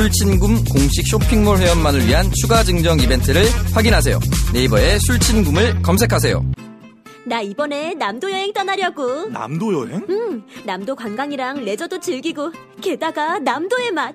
술친굼 공식 쇼핑몰 회원만을 위한 추가 증정 이벤트를 확인하세요. 네이버에 술친굼을 검색하세요. 나 이번에 남도 여행 떠나려고. 남도 여행? 응, 남도 관광이랑 레저도 즐기고, 게다가 남도의 맛.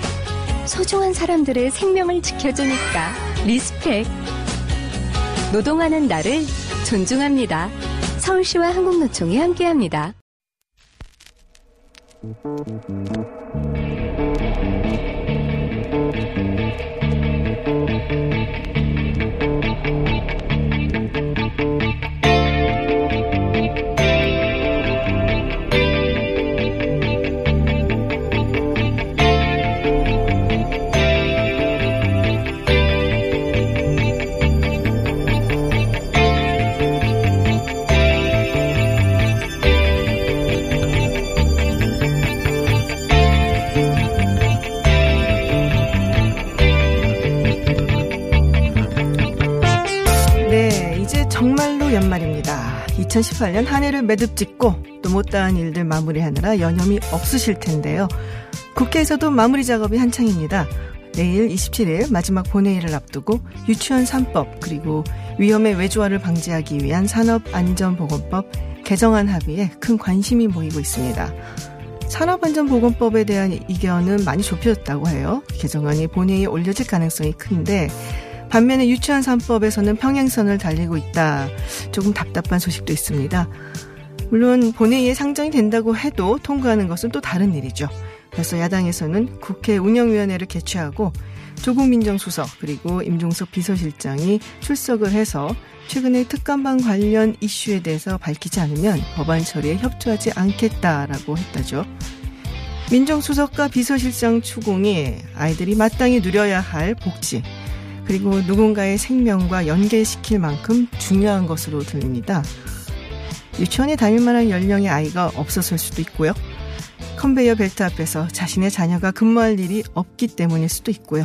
소중한 사람들의 생명을 지켜주니까 respect. 노동하는 나를 존중합니다. 서울시와 한국노총이 함께합니다. 2018년 한 해를 매듭 짓고 또 못다한 일들 마무리하느라 여념이 없으실 텐데요 국회에서도 마무리 작업이 한창입니다 내일 27일 마지막 본회의를 앞두고 유치원 3법 그리고 위험의 외주화를 방지하기 위한 산업안전보건법 개정안 합의에 큰 관심이 모이고 있습니다. 산업안전보건법에 대한 이견은 많이 좁혀졌다고 해요. 개정안이 본회의에 올려질 가능성이 큰데 반면에 유치원 3법에서는 평행선을 달리고 있다. 조금 답답한 소식도 있습니다. 물론 본회의에 상정이 된다고 해도 통과하는 것은 또 다른 일이죠. 그래서 야당에서는 국회 운영위원회를 개최하고 조국 민정수석 그리고 임종석 비서실장이 출석을 해서 최근에 특감방 관련 이슈에 대해서 밝히지 않으면 법안 처리에 협조하지 않겠다라고 했다죠. 민정수석과 비서실장 추궁이 아이들이 마땅히 누려야 할 복지 그리고 누군가의 생명과 연계시킬 만큼 중요한 것으로 들립니다. 유치원에 다닐 만한 연령의 아이가 없었을 수도 있고요. 컨베이어 벨트 앞에서 자신의 자녀가 근무할 일이 없기 때문일 수도 있고요.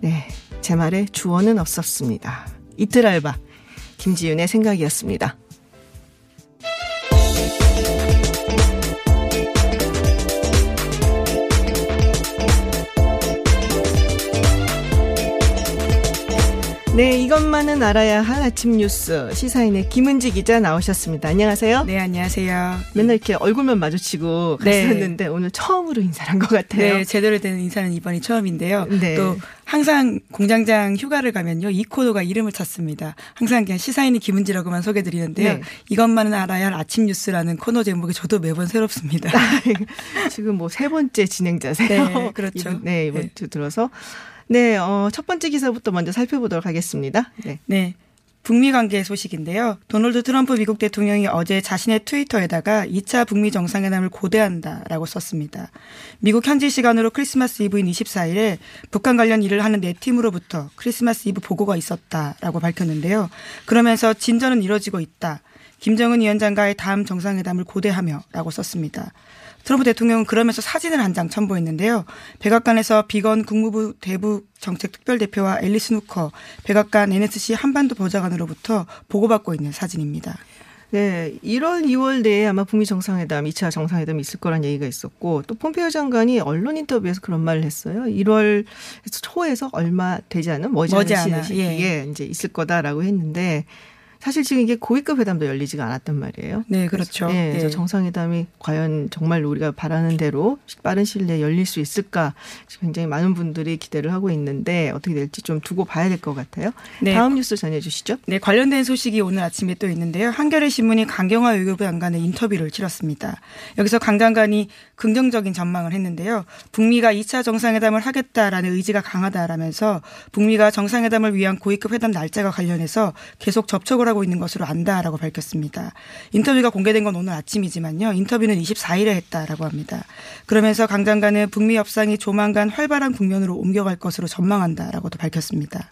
네, 제 말에 주어는 없었습니다. 이틀 알바 김지윤의 생각이었습니다. 네, 이것만은 알아야 할 아침 뉴스 시사인의 김은지 기자 나오셨습니다. 안녕하세요. 네, 안녕하세요. 맨날 이렇게 얼굴만 마주치고 네. 갔었는데 오늘 처음으로 인사를 한것 같아요. 네, 제대로 된 인사는 이번이 처음인데요. 네. 또 항상 공장장 휴가를 가면요. 이 코너가 이름을 찾습니다. 항상 그냥 시사인이 김은지라고만 소개드리는데요. 네. 이것만은 알아야 할 아침 뉴스라는 코너 제목이 저도 매번 새롭습니다. 지금 뭐 세 번째 진행자세요. 네, 그렇죠. 이번, 네, 이번 네. 주 들어서. 네, 어, 첫 번째 기사부터 먼저 살펴보도록 하겠습니다. 네. 네. 북미 관계 소식인데요. 도널드 트럼프 미국 대통령이 어제 자신의 트위터에다가 2차 북미 정상회담을 고대한다라고 썼습니다. 미국 현지 시간으로 크리스마스 이브인 24일에 북한 관련 일을 하는 네 팀으로부터 크리스마스 이브 보고가 있었다라고 밝혔는데요. 그러면서 진전은 이뤄지고 있다. 김정은 위원장과의 다음 정상회담을 고대하며라고 썼습니다. 트럼프 대통령은 그러면서 사진을 한 장 첨부했는데요. 백악관에서 비건 국무부 대북 정책 특별대표와 앨리스 누커 백악관 NSC 한반도 보좌관으로부터 보고받고 있는 사진입니다. 네, 1월, 2월 내에 아마 북미 정상회담, 2차 정상회담이 있을 거란 얘기가 있었고 또 폼페이오 장관이 언론 인터뷰에서 그런 말을 했어요. 1월 초에서 얼마 되지 않은 머지않은 시기에 예. 이제 있을 거다라고 했는데 사실 지금 이게 고위급 회담도 열리지가 않았단 말이에요. 네, 그렇죠. 예, 그래서 네. 정상회담이 과연 정말 우리가 바라는 대로 빠른 시일 내에 열릴 수 있을까 굉장히 많은 분들이 기대를 하고 있는데 어떻게 될지 좀 두고 봐야 될 것 같아요. 네. 다음 뉴스 전해주시죠. 네, 관련된 소식이 오늘 아침에 또 있는데요. 한겨레 신문이 강경화 외교부 장관의 인터뷰를 치렀습니다. 여기서 강 장관이 긍정적인 전망을 했는데요. 북미가 2차 정상회담을 하겠다라는 의지가 강하다라면서 북미가 정상회담을 위한 고위급 회담 날짜가 관련해서 계속 접촉을 하고 있는 것으로 안다라고 밝혔습니다. 인터뷰가 공개된 건 오늘 아침이지만요. 인터뷰는 24일에 했다라고 합니다. 그러면서 강 장관은 북미 협상이 조만간 활발한 국면으로 옮겨갈 것으로 전망한다라고도 밝혔습니다.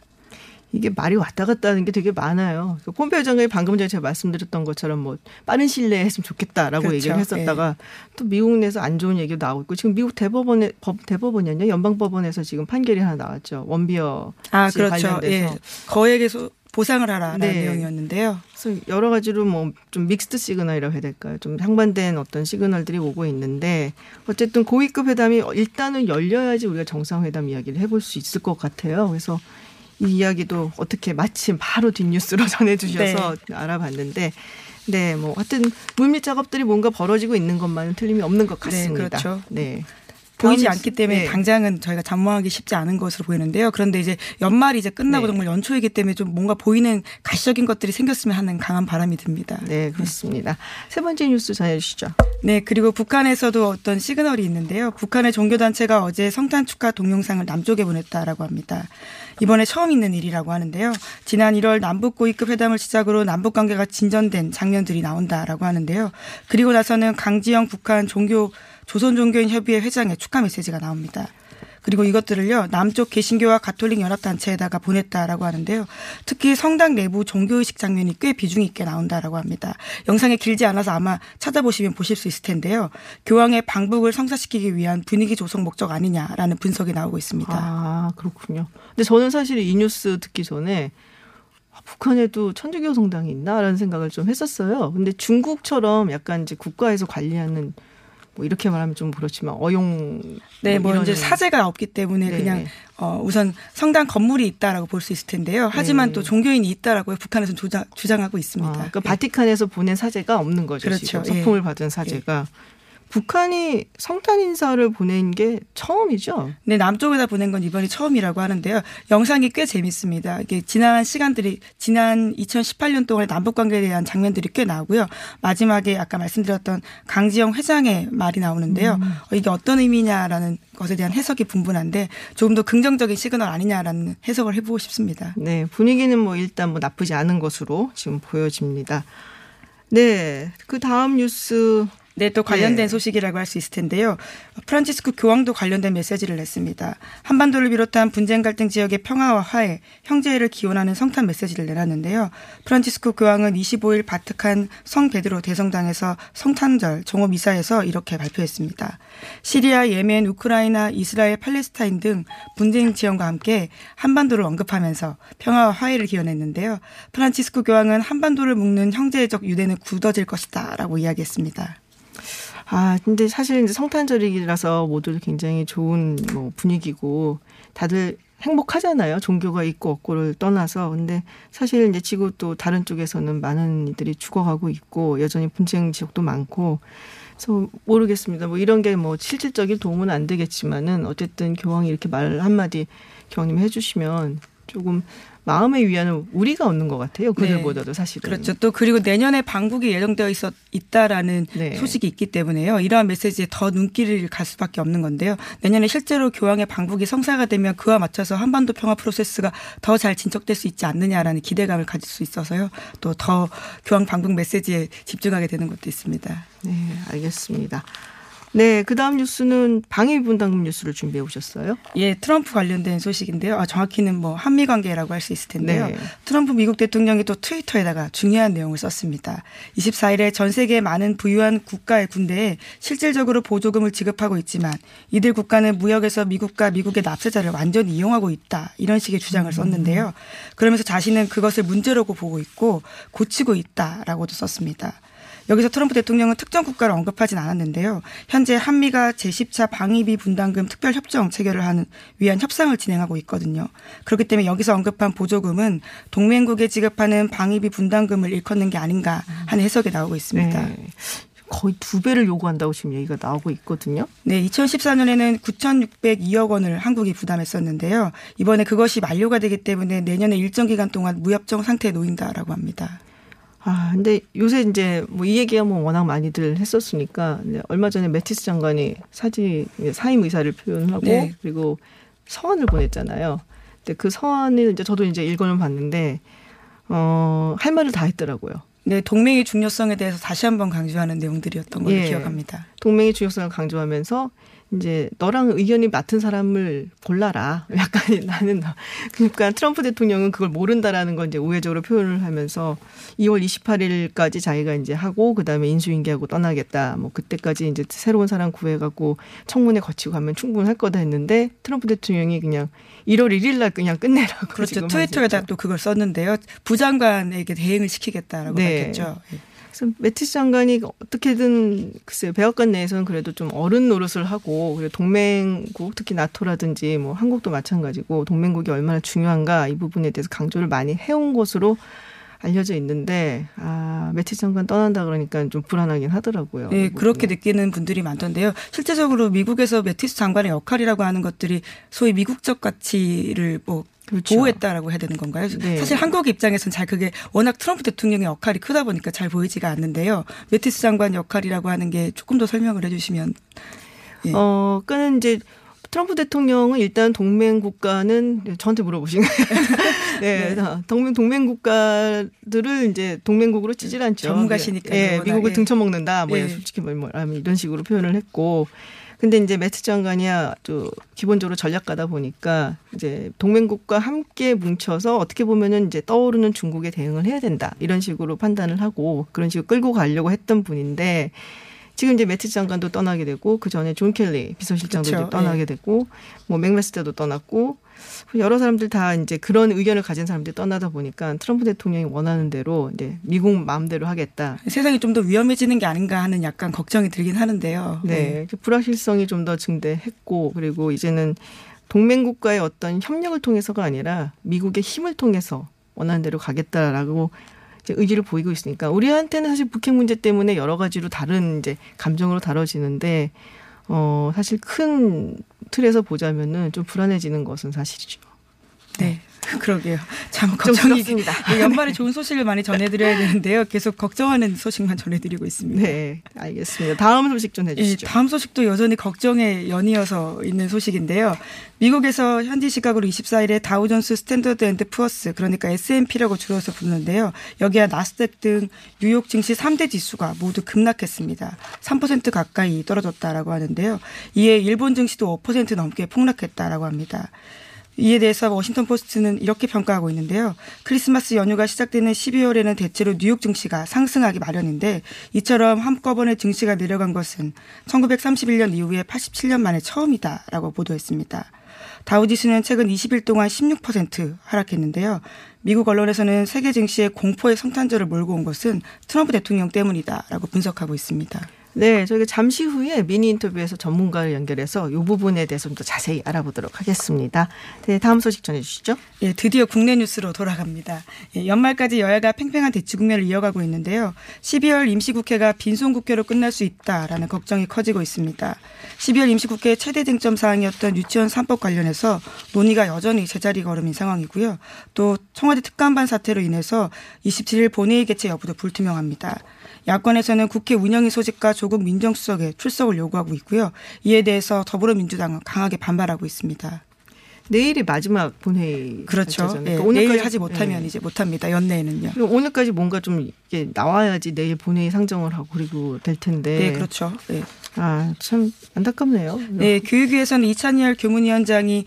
이게 말이 왔다 갔다 하는 게 되게 많아요. 그 폼페이오 장관이 방금 전에 제가 말씀드렸던 것처럼 뭐 빠른 시일 내에 했으면 좋겠다라고 그렇죠. 얘기를 했었다가 네. 또 미국 내에서 안 좋은 얘기도 나오고 있고 지금 미국 대법원에 법 대법원이요 연방법원에서 지금 판결이 하나 나왔죠. 원비어 아 그렇죠. 관련돼서 예. 거액의 소, 보상을 하라라는 네. 내용이었는데요. 그래서 여러 가지로 뭐 좀 mixed signal이라고 해야 될까요? 좀 상반된 어떤 시그널들이 오고 있는데 어쨌든 고위급 회담이 일단은 열려야지 우리가 정상회담 이야기를 해볼 수 있을 것 같아요. 그래서 이 이야기도 어떻게 마침 바로 뒷뉴스로 전해주셔서 네. 알아봤는데 네, 뭐 하여튼 물밑 작업들이 뭔가 벌어지고 있는 것만은 틀림이 없는 것 네, 같습니다. 네, 그렇죠. 네. 보이지 않기 때문에 네. 당장은 저희가 전망하기 쉽지 않은 것으로 보이는데요. 그런데 이제 연말이 이제 끝나고 네. 정말 연초이기 때문에 좀 뭔가 보이는 가시적인 것들이 생겼으면 하는 강한 바람이 듭니다. 네, 그렇습니다. 세 번째 뉴스 전해주시죠. 네, 그리고 북한에서도 어떤 시그널이 있는데요. 북한의 종교단체가 어제 성탄 축하 동영상을 남쪽에 보냈다라고 합니다. 이번에 처음 있는 일이라고 하는데요. 지난 1월 남북 고위급 회담을 시작으로 남북 관계가 진전된 장면들이 나온다라고 하는데요. 그리고 나서는 강지영 북한 종교 조선 종교인 협의회 회장의 축하 메시지가 나옵니다. 그리고 이것들을요 남쪽 개신교와 가톨릭 연합단체에다가 보냈다라고 하는데요. 특히 성당 내부 종교의식 장면이 꽤 비중 있게 나온다라고 합니다. 영상이 길지 않아서 아마 찾아보시면 보실 수 있을 텐데요. 교황의 방북을 성사시키기 위한 분위기 조성 목적 아니냐라는 분석이 나오고 있습니다. 아 그렇군요. 근데 저는 사실 이 뉴스 듣기 전에 아, 북한에도 천주교 성당이 있나라는 생각을 좀 했었어요. 근데 중국처럼 약간 이제 국가에서 관리하는 뭐 이렇게 말하면 좀 그렇지만 어용 네, 뭐, 뭐 이제 사제가 없기 때문에 네. 그냥 어 우선 성당 건물이 있다라고 볼 수 있을 텐데요. 하지만 네. 또 종교인이 있다라고 북한에서는 주장, 주장하고 있습니다. 아, 그러니까 네. 바티칸에서 보낸 사제가 없는 거죠. 그렇죠. 서품을 예. 받은 사제가. 예. 북한이 성탄 인사를 보낸 게 처음이죠? 네, 남쪽에다 보낸 건 이번이 처음이라고 하는데요. 영상이 꽤 재밌습니다. 이게 지난 시간들이 지난 2018년 동안의 남북 관계에 대한 장면들이 꽤 나오고요. 마지막에 아까 말씀드렸던 강지영 회장의 말이 나오는데요. 음. 어, 이게 어떤 의미냐라는 것에 대한 해석이 분분한데 조금 더 긍정적인 시그널 아니냐라는 해석을 해보고 싶습니다. 네, 분위기는 뭐 일단 뭐 나쁘지 않은 것으로 지금 보여집니다. 네, 그 다음 뉴스 네, 또 관련된 네. 소식이라고 할 수 있을 텐데요. 프란치스코 교황도 관련된 메시지를 냈습니다. 한반도를 비롯한 분쟁 갈등 지역의 평화와 화해, 형제를 기원하는 성탄 메시지를 내놨는데요. 프란치스코 교황은 25일 바티칸 성 베드로 대성당에서 성탄절 정오 미사에서 이렇게 발표했습니다. 시리아, 예멘, 우크라이나, 이스라엘, 팔레스타인 등 분쟁 지역과 함께 한반도를 언급하면서 평화와 화해를 기원했는데요. 프란치스코 교황은 한반도를 묶는 형제적 유대는 굳어질 것이다라고 이야기했습니다. 아, 근데 사실 이제 성탄절이라서 모두 굉장히 좋은 뭐 분위기고 다들 행복하잖아요. 종교가 있고 없고를 떠나서. 근데 사실 이제 지구 또 다른 쪽에서는 많은 이들이 죽어가고 있고 여전히 분쟁 지역도 많고. 그래서 모르겠습니다. 뭐 이런 게 뭐 실질적인 도움은 안 되겠지만은 어쨌든 교황이 이렇게 말 한마디 교황님 해주시면 조금 마음의 위안은 우리가 얻는 것 같아요. 그들보다도 사실은. 그렇죠. 또 그리고 내년에 방북이 예정되어 있었 있다라는 네. 소식이 있기 때문에요. 이러한 메시지에 더 눈길을 갈 수밖에 없는 건데요. 내년에 실제로 교황의 방북이 성사가 되면 그와 맞춰서 한반도 평화 프로세스가 더 잘 진척될 수 있지 않느냐라는 기대감을 가질 수 있어서요. 또 더 교황 방북 메시지에 집중하게 되는 것도 있습니다. 네, 알겠습니다. 네, 그 다음 뉴스는 방위 분담금 뉴스를 준비해 오셨어요? 예, 트럼프 관련된 소식인데요. 아, 정확히는 뭐 한미 관계라고 할 수 있을 텐데요. 네. 트럼프 미국 대통령이 또 트위터에다가 중요한 내용을 썼습니다. 24일에 전 세계 많은 부유한 국가의 군대에 실질적으로 보조금을 지급하고 있지만 이들 국가는 무역에서 미국과 미국의 납세자를 완전히 이용하고 있다. 이런 식의 주장을 썼는데요. 그러면서 자신은 그것을 문제라고 보고 있고 고치고 있다라고도 썼습니다. 여기서 트럼프 대통령은 특정 국가를 언급하진 않았는데요. 현재 한미가 제10차 방위비 분담금 특별 협정 체결을 하는 위한 협상을 진행하고 있거든요. 그렇기 때문에 여기서 언급한 보조금은 동맹국에 지급하는 방위비 분담금을 일컫는 게 아닌가 하는 해석이 나오고 있습니다. 네. 거의 두 배를 요구한다고 지금 얘기가 나오고 있거든요. 네, 2014년에는 9,602억 원을 한국이 부담했었는데요. 이번에 그것이 만료가 되기 때문에 내년에 일정 기간 동안 무협정 상태에 놓인다라고 합니다. 아, 근데 요새 이제 뭐 이 얘기가 뭐 워낙 많이들 했었으니까 얼마 전에 매티스 장관이 사지 사임 의사를 표현하고 네. 그리고 서한을 보냈잖아요. 근데 그 서한을 이제 저도 이제 읽어는 봤는데 어, 할 말을 다 했더라고요. 네, 동맹의 중요성에 대해서 다시 한번 강조하는 내용들이었던 걸로 예. 기억합니다. 동맹의 중요성을 강조하면서 이제 너랑 의견이 맞은 사람을 골라라. 약간 나는 그러니까 트럼프 대통령은 그걸 모른다라는 걸 이제 우회적으로 표현을 하면서 2월 28일까지 자기가 이제 하고 그다음에 인수인계하고 떠나겠다. 뭐 그때까지 이제 새로운 사람 구해 갖고 청문회 거치고 가면 충분할 거다 했는데 트럼프 대통령이 그냥 1월 1일 날 그냥 끝내라고 그렇죠. 트위터에다. 또 그걸 썼는데요. 부장관에게 대행을 시키겠다라고 네. 밝혔죠. 예. 그래서 매티스 장관이 어떻게든 글쎄요 백악관 내에서는 그래도 좀 어른 노릇을 하고 그리고 동맹국 특히 나토라든지 뭐 한국도 마찬가지고 동맹국이 얼마나 중요한가 이 부분에 대해서 강조를 많이 해온 것으로 알려져 있는데 아 매티스 장관 떠난다 그러니까 좀 불안하긴 하더라고요. 네, 이 그렇게. 느끼는 분들이 많던데요. 실제적으로 미국에서 매티스 장관의 역할이라고 하는 것들이 소위 미국적 가치를 뭐 그렇죠. 보호했다라고 해야 되는 건가요? 네. 사실 한국 입장에서는 잘 그게 워낙 트럼프 대통령의 역할이 크다 보니까 잘 보이지가 않는데요. 매티스 장관 역할이라고 하는 게 조금 더 설명을 해주시면. 예. 어, 그는 이제 트럼프 대통령은 일단 동맹 국가는 저한테 물어보신 거예요. 네, 동맹 동맹 국가들을 이제 동맹국으로 치질 않죠. 전문가시니까요, 예, 워낙. 미국을 예. 등쳐먹는다. 뭐 예. 솔직히 뭐, 뭐 이런 식으로 표현을 했고. 근데 이제 매티스 장관이야 또 기본적으로 전략가다 보니까 이제 동맹국과 함께 뭉쳐서 어떻게 보면은 이제 떠오르는 중국에 대응을 해야 된다 이런 식으로 판단을 하고 그런 식으로 끌고 가려고 했던 분인데 지금 이제 매티스 장관도 떠나게 되고 그 전에 존 켈리 비서실장도 이제 떠나게 예. 됐고 뭐 맥메스터도 떠났고 여러 사람들 다 이제 그런 의견을 가진 사람들이 떠나다 보니까 트럼프 대통령이 원하는 대로 이제 미국 마음대로 하겠다. 세상이 좀 더 위험해지는 게 아닌가 하는 약간 걱정이 들긴 하는데요. 네, 불확실성이 좀 더 증대했고 그리고 이제는 동맹국가의 어떤 협력을 통해서가 아니라 미국의 힘을 통해서 원하는 대로 가겠다라고 의지를 보이고 있으니까 우리한테는 사실 북핵 문제 때문에 여러 가지로 다른 이제 감정으로 다뤄지는데 어 사실 큰 틀에서 보자면은 좀 불안해지는 것은 사실이죠. 네. 그러게요. 참 그렇습니다. 네, 연말에 좋은 소식을 많이 전해드려야 되는데요. 계속 걱정하는 소식만 전해드리고 있습니다. 네, 알겠습니다. 다음 소식 좀 예, 해주시죠. 다음 소식도 여전히 걱정에 연이어서 있는 소식인데요. 미국에서 현지 시각으로 24일에 다우존스 스탠더드 앤드 푸어스 그러니까 S&P라고 줄여서 부르는데요. 여기와 나스닥 등 뉴욕 증시 3대 지수가 모두 급락했습니다. 3% 가까이 떨어졌다라고 하는데요. 이에 일본 증시도 5% 넘게 폭락했다라고 합니다. 이에 대해서 워싱턴 포스트는 이렇게 평가하고 있는데요. 크리스마스 연휴가 시작되는 12월에는 대체로 뉴욕 증시가 상승하기 마련인데 이처럼 한꺼번에 증시가 내려간 것은 1931년 이후에 87년 만에 처음이다라고 보도했습니다. 다우지수는 최근 20일 동안 16% 하락했는데요. 미국 언론에서는 세계 증시의 공포의 성탄절을 몰고 온 것은 트럼프 대통령 때문이다라고 분석하고 있습니다. 네, 저희가 잠시 후에 미니 인터뷰에서 전문가를 연결해서 이 부분에 대해서 좀 더 자세히 알아보도록 하겠습니다. 네, 다음 소식 전해주시죠. 예, 드디어 국내 뉴스로 돌아갑니다. 예, 연말까지 여야가 팽팽한 대치 국면을 이어가고 있는데요. 12월 임시국회가 빈손국회로 끝날 수 있다라는 걱정이 커지고 있습니다. 12월 임시국회의 최대 쟁점 사항이었던 유치원 3법 관련해서 논의가 여전히 제자리 걸음인 상황이고요. 또 청와대 특감반 사태로 인해서 27일 본회의 개최 여부도 불투명합니다. 야권에서는 국회 운영위 소집과 조국 민정수석의 출석을 요구하고 있고요. 이에 대해서 더불어민주당은 강하게 반발하고 있습니다. 내일이 마지막 본회의 그렇죠. 예, 그러니까 오늘까지 하지 못하면 예. 이제 못합니다. 연내에는요. 오늘까지 뭔가 좀 이게 나와야지 내일 본회의 상정을 하고 그리고 될 텐데. 네, 그렇죠. 네. 아, 참 안타깝네요. 네, 교육위에서는 이찬열 교문위원장이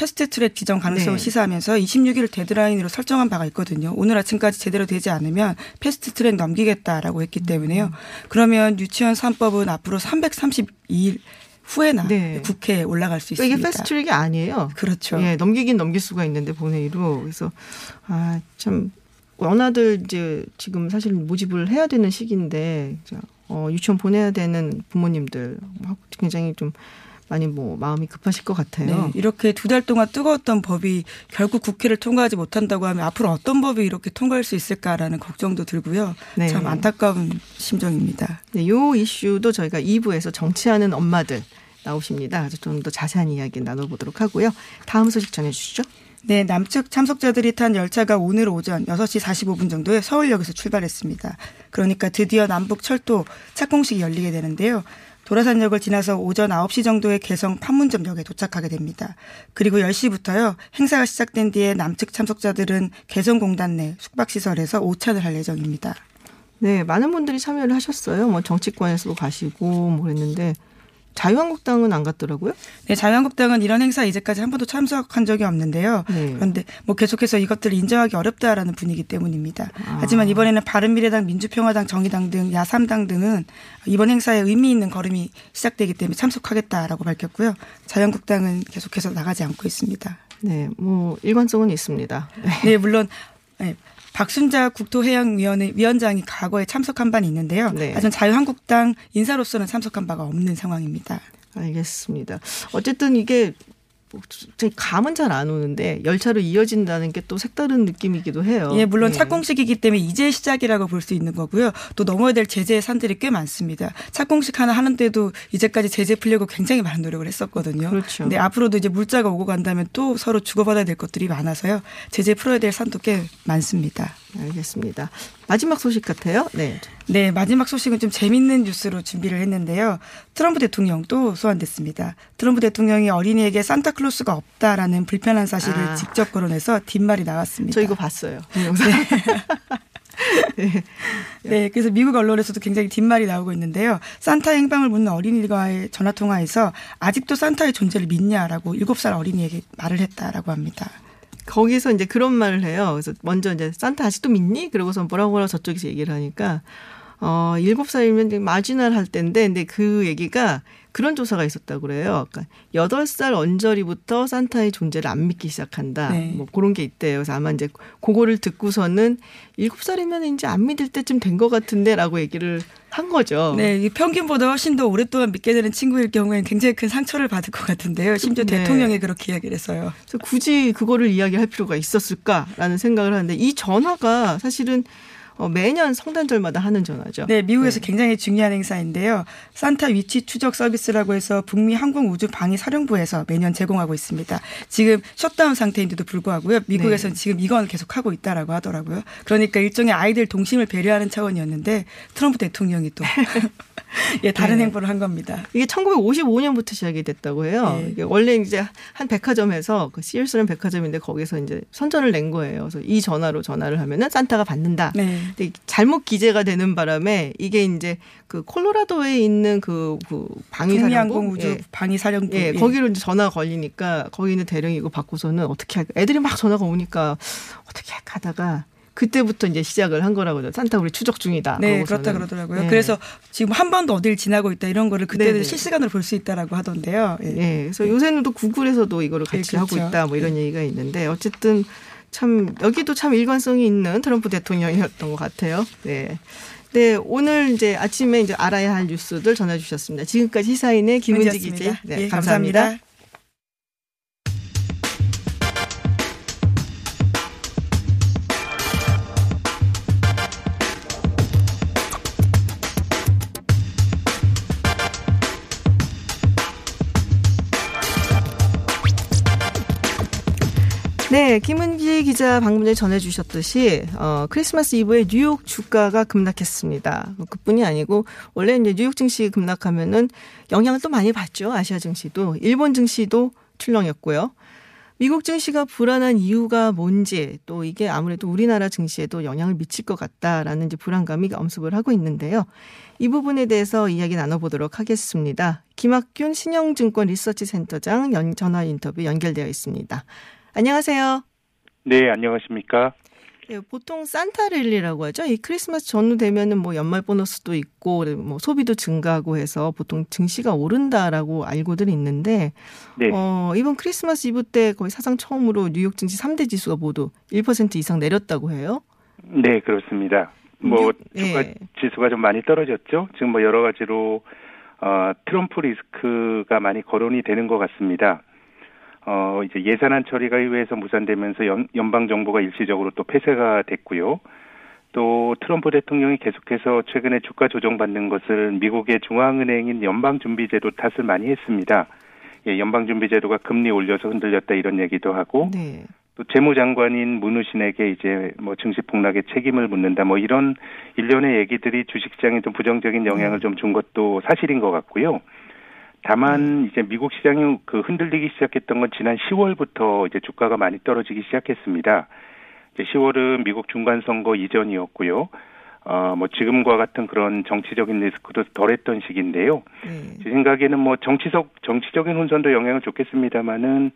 패스트트랙 지정 가능성을 네. 시사하면서 26일 데드라인으로 설정한 바가 있거든요. 오늘 아침까지 제대로 되지 않으면 패스트트랙 넘기겠다라고 했기 때문에요. 음. 그러면 유치원 3법은 앞으로 332일 후에나 네. 국회에 올라갈 수 그러니까 있습니다. 이게 패스트트랙이 아니에요. 그렇죠. 예, 넘기긴 넘길 수가 있는데 본회의로 그래서 아 참 원아들 이제 지금 사실 모집을 해야 되는 시기인데 자, 어, 유치원 보내야 되는 부모님들 굉장히 좀 많이 뭐 마음이 급하실 것 같아요. 네, 이렇게 두 달 동안 뜨거웠던 법이 결국 국회를 통과하지 못한다고 하면 앞으로 어떤 법이 이렇게 통과할 수 있을까라는 걱정도 들고요. 네. 참 안타까운 심정입니다. 네, 요 이슈도 저희가 2부에서 정치하는 엄마들 나오십니다. 아주 좀 더 자세한 이야기 나눠보도록 하고요. 다음 소식 전해주시죠. 네, 남측 참석자들이 탄 열차가 오늘 오전 6시 45분 정도에 서울역에서 출발했습니다. 그러니까 드디어 남북 철도 착공식이 열리게 되는데요. 도라산역을 지나서 오전 9시 정도에 개성 판문점역에 도착하게 됩니다. 그리고 10시부터요. 행사가 시작된 뒤에 남측 참석자들은 개성공단 내 숙박시설에서 오찬을 할 예정입니다. 네, 많은 분들이 참여를 하셨어요. 뭐 정치권에서도 가시고 뭐 그랬는데 자유한국당은 안 갔더라고요. 네, 자유한국당은 이런 행사에 이제까지 한 번도 참석한 적이 없는데요. 네. 그런데 뭐 계속해서 이것들을 인정하기 어렵다라는 분위기 때문입니다. 아. 하지만 이번에는 바른미래당, 민주평화당, 정의당 등 야3당 등은 이번 행사에 의미 있는 걸음이 시작되기 때문에 참석하겠다라고 밝혔고요. 자유한국당은 계속해서 나가지 않고 있습니다. 네, 뭐 일관성은 있습니다. 네, 물론 네, 박순자 국토해양위원회 위원장이 과거에 참석한 바는 있는데요. 네. 하지만 자유한국당 인사로서는 참석한 바가 없는 상황입니다. 알겠습니다. 어쨌든 이게 제 감은 잘 안 오는데 열차로 이어진다는 게 또 색다른 느낌이기도 해요. 예, 물론 예. 착공식이기 때문에 이제 시작이라고 볼 수 있는 거고요. 또 넘어야 될 제재의 산들이 꽤 많습니다. 착공식 하나 하는데도 이제까지 제재 풀려고 굉장히 많은 노력을 했었거든요. 그렇죠. 근데 앞으로도 이제 물자가 오고 간다면 또 서로 주고받아야 될 것들이 많아서요. 제재 풀어야 될 산도 꽤 많습니다. 알겠습니다. 마지막 소식 같아요. 네. 네, 마지막 소식은 좀 재밌는 뉴스로 준비를 했는데요. 트럼프 대통령도 소환됐습니다. 트럼프 대통령이 어린이에게 산타클로스가 없다라는 불편한 사실을 아. 직접 거론해서 뒷말이 나왔습니다. 저 이거 봤어요. 그 영상. 네, 그래서 미국 언론에서도 굉장히 뒷말이 나오고 있는데요. 산타 행방을 묻는 어린이와의 전화 통화에서 아직도 산타의 존재를 믿냐라고 7살 어린이에게 말을 했다라고 합니다. 거기서 이제 그런 말을 해요. 그래서 먼저 이제 산타 아직도 믿니? 그러고서 뭐라고 뭐라고 저쪽에서 얘기를 하니까 어, 7살이면 마지날 할 때인데 근데 그 얘기가 그런 조사가 있었다고 그래요. 그러니까 8살 언저리부터 산타의 존재를 안 믿기 시작한다. 네. 뭐 그런 게 있대요. 그래서 아마 이제 그거를 듣고서는 7살이면 이제 안 믿을 때쯤 된 것 같은데라고 얘기를 한 거죠. 네, 이 평균보다 훨씬 더 오랫동안 믿게 되는 친구일 경우에는 굉장히 큰 상처를 받을 것 같은데요. 심지어 네. 대통령이 그렇게 이야기를 했어요. 그래서 굳이 그거를 이야기할 필요가 있었을까라는 생각을 하는데 이 전화가 사실은 어, 매년 성탄절마다 하는 전화죠. 네, 미국에서 굉장히 중요한 행사인데요. 산타 위치 추적 서비스라고 해서 북미 항공우주 방위 사령부에서 매년 제공하고 있습니다. 지금 셧다운 상태인데도 불구하고요. 미국에서는 네. 지금 이건 계속 하고 있다라고 하더라고요. 그러니까 일종의 아이들 동심을 배려하는 차원이었는데 트럼프 대통령이 또 예, 다른 네. 행보를 한 겁니다. 이게 1955년부터 시작이 됐다고 해요. 네. 이게 원래 이제 한 백화점에서 그 시얼스라는 백화점인데 거기서 이제 선전을 낸 거예요. 그래서 이 전화로 전화를 하면은 산타가 받는다. 네. 근데 잘못 기재가 되는 바람에 이게 이제 그 콜로라도에 있는 그, 그 방위사령부 북미항공우주 예. 방위 사령부 예, 예. 거기로 이제 전화가 걸리니까 거기 있는 대령이 이거 받고서는 어떻게 할까. 애들이 막 전화가 오니까 어떻게 할까 하다가 그때부터 이제 시작을 한 거라고 요 산타 우리 추적 중이다. 네. 그렇다 그러더라고요. 예. 그래서 지금 한 번도 어딜 지나고 있다 이런 거를 그때 네네. 실시간으로 볼 수 있다라고 하던데요. 예. 예, 그래서 요새는 또 구글에서도 이거를 같이 네, 하고 그렇죠. 있다 뭐 이런 얘기가 있는데 어쨌든 참 여기도 참 일관성이 있는 트럼프 대통령이었던 것 같아요. 네. 네, 오늘 이제 아침에 이제 알아야 할 뉴스들 전해 주셨습니다. 지금까지 시사인의 김은지 기자. 네, 감사합니다. 감사합니다. 네, 김은지 기자 방금 전에 전해주셨듯이 어, 크리스마스 이브에 뉴욕 주가가 급락했습니다. 그뿐이 아니고 원래 이제 뉴욕 증시 급락하면은 영향을 또 많이 받죠. 아시아 증시도 일본 증시도 출렁였고요. 미국 증시가 불안한 이유가 뭔지 또 이게 아무래도 우리나라 증시에도 영향을 미칠 것 같다라는 이제 불안감이 엄습을 하고 있는데요. 이 부분에 대해서 이야기 나눠보도록 하겠습니다. 김학균 신영증권 리서치 센터장 연, 전화 인터뷰 연결되어 있습니다. 안녕하세요. 네, 안녕하십니까. 네, 보통 산타랠리라고 하죠. 이 크리스마스 전후 되면은 뭐 연말 보너스도 있고 뭐 소비도 증가하고 해서 보통 증시가 오른다라고 알고들 있는데 네. 어, 이번 크리스마스 이브 때 거의 사상 처음으로 뉴욕 증시 3대 지수가 모두 1% 이상 내렸다고 해요. 네, 그렇습니다. 뭐 주가 네. 지수가 좀 많이 떨어졌죠. 지금 뭐 여러 가지로 어, 트럼프 리스크가 많이 거론이 되는 것 같습니다. 어, 이제 예산안 처리가 의회에서 무산되면서 연, 연방 정부가 일시적으로 또 폐쇄가 됐고요. 또 트럼프 대통령이 계속해서 최근에 주가 조정받는 것을 미국의 중앙은행인 연방준비제도 탓을 많이 했습니다. 예, 연방준비제도가 금리 올려서 흔들렸다 이런 얘기도 하고 네. 또 재무장관인 문우신에게 이제 뭐 증시 폭락의 책임을 묻는다 뭐 이런 일련의 얘기들이 주식시장에 좀 부정적인 영향을 네. 좀준 것도 사실인 것 같고요. 다만 이제 미국 시장이 그 흔들리기 시작했던 건 지난 10월부터 이제 주가가 많이 떨어지기 시작했습니다. 이제 10월은 미국 중간 선거 이전이었고요. 어, 뭐 지금과 같은 그런 정치적인 리스크도 덜했던 시기인데요. 네. 제 생각에는 뭐 정치적 정치적인 혼선도 영향을 줬겠습니다만은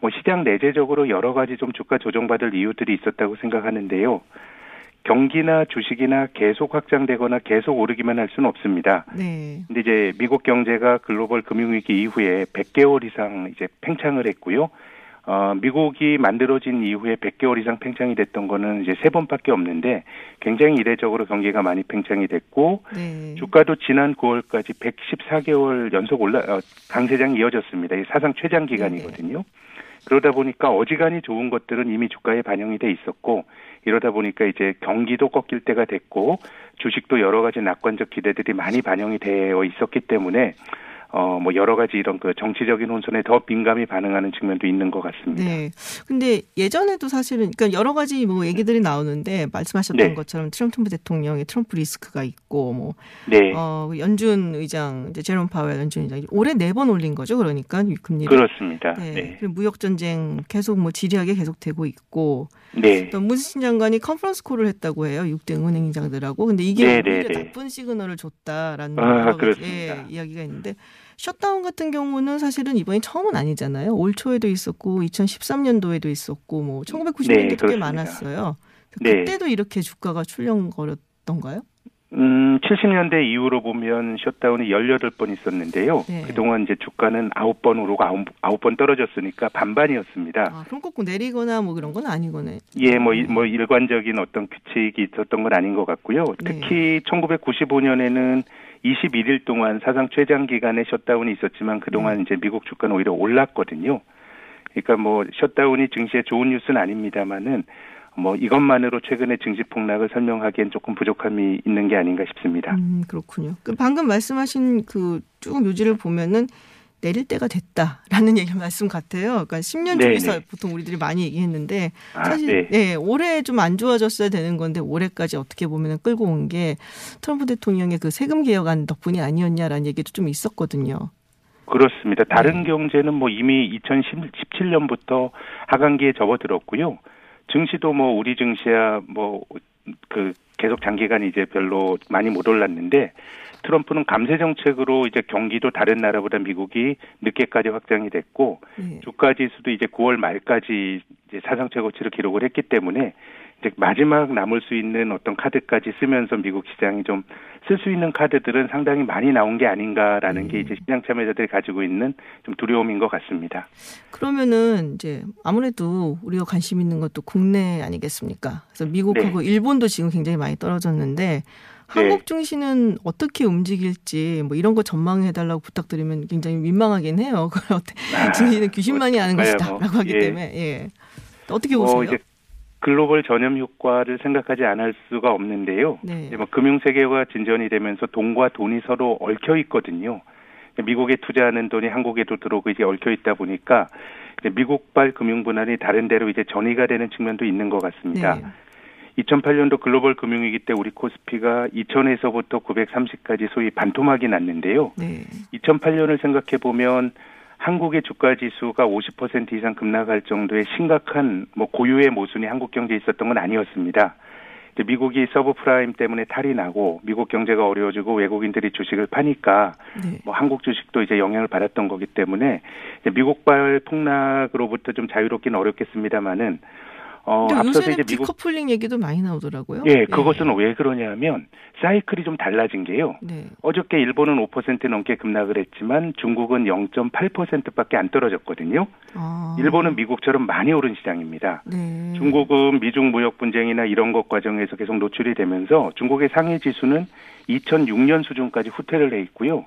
뭐 시장 내재적으로 여러 가지 좀 주가 조정받을 이유들이 있었다고 생각하는데요. 경기나 주식이나 계속 확장되거나 계속 오르기만 할 수는 없습니다. 네. 근데 이제 미국 경제가 글로벌 금융위기 이후에 100개월 이상 이제 팽창을 했고요. 어, 미국이 만들어진 이후에 100개월 이상 팽창이 됐던 거는 이제 세 번밖에 없는데 굉장히 이례적으로 경기가 많이 팽창이 됐고 네. 주가도 지난 9월까지 114개월 연속 올라 어, 강세장이 이어졌습니다. 이 사상 최장 기간이거든요. 네. 그러다 보니까 어지간히 좋은 것들은 이미 주가에 반영이 돼 있었고 이러다 보니까 이제 경기도 꺾일 때가 됐고 주식도 여러 가지 낙관적 기대들이 많이 반영이 되어 있었기 때문에 어, 뭐 여러 가지 이런 그 정치적인 혼선에 더 민감히 반응하는 측면도 있는 것 같습니다. 네. 근데 예전에도 사실은 그러니까 여러 가지 뭐 얘기들이 나오는데 말씀하셨던 네. 것처럼 트럼프 대통령의 트럼프 리스크가 있고 뭐 네. 어, 연준 의장 이제 제롬 파웰 연준 의장 올해 네 번 올린 거죠. 그러니까 금리를 그렇습니다. 네. 네. 무역 전쟁 계속 뭐 지리하게 계속되고 있고 네. 또 문신 장관이 컨퍼런스 콜을 했다고 해요. 6대 은행장들하고. 근데 이게 네, 네 오히려 네. 나쁜 시그널을 줬다라는 아, 예, 이야기가 있는데 셔다운 같은 경우는 사실은 이번이 처음은 아니잖아요. 올 초에도 있었고 2013년도에도 있었고 뭐 1990년대도 꽤 많았어요. 그때도 이렇게 주가가 출렁거렸던가요? 음, 70년대 이후로 보면 셧다운이 18번 있었는데요. 네. 그동안 이제 주가는 9번 오르고 9, 번 떨어졌으니까 반반이었습니다. 아, 그럼 꼭 내리거나 뭐 그런 건 아니거네. 예, 뭐, 뭐 일관적인 어떤 규칙이 있었던 건 아닌 것 같고요. 특히 네. 1995년에는 21일 동안 사상 최장 기간의 셧다운이 있었지만 그동안 네. 이제 미국 주가는 오히려 올랐거든요. 그러니까 뭐 셧다운이 증시에 좋은 뉴스는 아닙니다만은 뭐 이것만으로 최근의 증시 폭락을 설명하기엔 조금 부족함이 있는 게 아닌가 싶습니다. 음, 그렇군요. 그 방금 말씀하신 그 쭉 묘지를 보면은 내릴 때가 됐다라는 얘기 말씀 같아요. 그러니까 10년 중에서. 보통 우리들이 많이 얘기했는데 아, 사실 아, 네. 네, 올해 좀 안 좋아졌어야 되는 건데 올해까지 어떻게 보면 끌고 온 게 트럼프 대통령의 그 세금 개혁안 덕분이 아니었냐라는 얘기도 좀 있었거든요. 그렇습니다. 다른 네. 경제는 뭐 이미 2017년부터 하강기에 접어들었고요. 증시도 뭐 우리 증시야 뭐 그 계속 장기간 이제 별로 많이 못 올랐는데 트럼프는 감세 정책으로 이제 경기도 다른 나라보다 미국이 늦게까지 확장이 됐고 네. 주가 지수도 이제 9월 말까지 이제 사상 최고치를 기록을 했기 때문에 이제 마지막 남을 수 있는 어떤 카드까지 쓰면서 미국 시장이 좀 쓸 수 있는 카드들은 상당히 많이 나온 게 아닌가라는 음. 게 이제 시장 참여자들이 가지고 있는 좀 두려움인 것 같습니다. 그러면은 이제 아무래도 우리가 관심 있는 것도 국내 아니겠습니까? 그래서 미국하고 네. 일본도 지금 굉장히 많이 떨어졌는데 한국 증시는 어떻게 움직일지 뭐 이런 거 전망해달라고 부탁드리면 굉장히 민망하긴 해요. 어때 증시는 귀신만이 아는 뭐, 것이다라고 하기 예. 때문에 예. 어떻게 뭐 보세요? 이제 글로벌 전염 효과를 생각하지 않을 수가 없는데요. 네. 뭐 금융 세계가 진전이 되면서 돈과 돈이 서로 얽혀 있거든요. 미국에 투자하는 돈이 한국에도 들어오고 이제 얽혀 있다 보니까 미국발 금융 분할이 다른 데로 이제 전이가 되는 측면도 있는 것 같습니다. 네. 2008년도 글로벌 금융위기 때 우리 코스피가 2000에서부터 930까지 소위 반토막이 났는데요. 네. 2008년을 생각해 보면 한국의 주가 지수가 50% 이상 급락할 정도의 심각한 뭐 고유의 모순이 한국 경제에 있었던 건 아니었습니다. 미국이 서브프라임 때문에 탈이 나고 미국 경제가 어려워지고 외국인들이 주식을 파니까 네. 뭐 한국 주식도 이제 영향을 받았던 거기 때문에 미국발 폭락으로부터 좀 자유롭기는 어렵겠습니다만은 어 앞서서 이제 미국 디커플링 얘기도 많이 나오더라고요. 예, 그것은 왜 그러냐면 사이클이 좀 달라진 게요. 네. 어저께 일본은 5% 넘게 급락을 했지만 중국은 0.8%밖에 안 떨어졌거든요. 아. 일본은 미국처럼 많이 오른 시장입니다. 네. 중국은 미중 무역 분쟁이나 이런 것 과정에서 계속 노출이 되면서 중국의 상해 지수는 2006년 수준까지 후퇴를 해 있고요.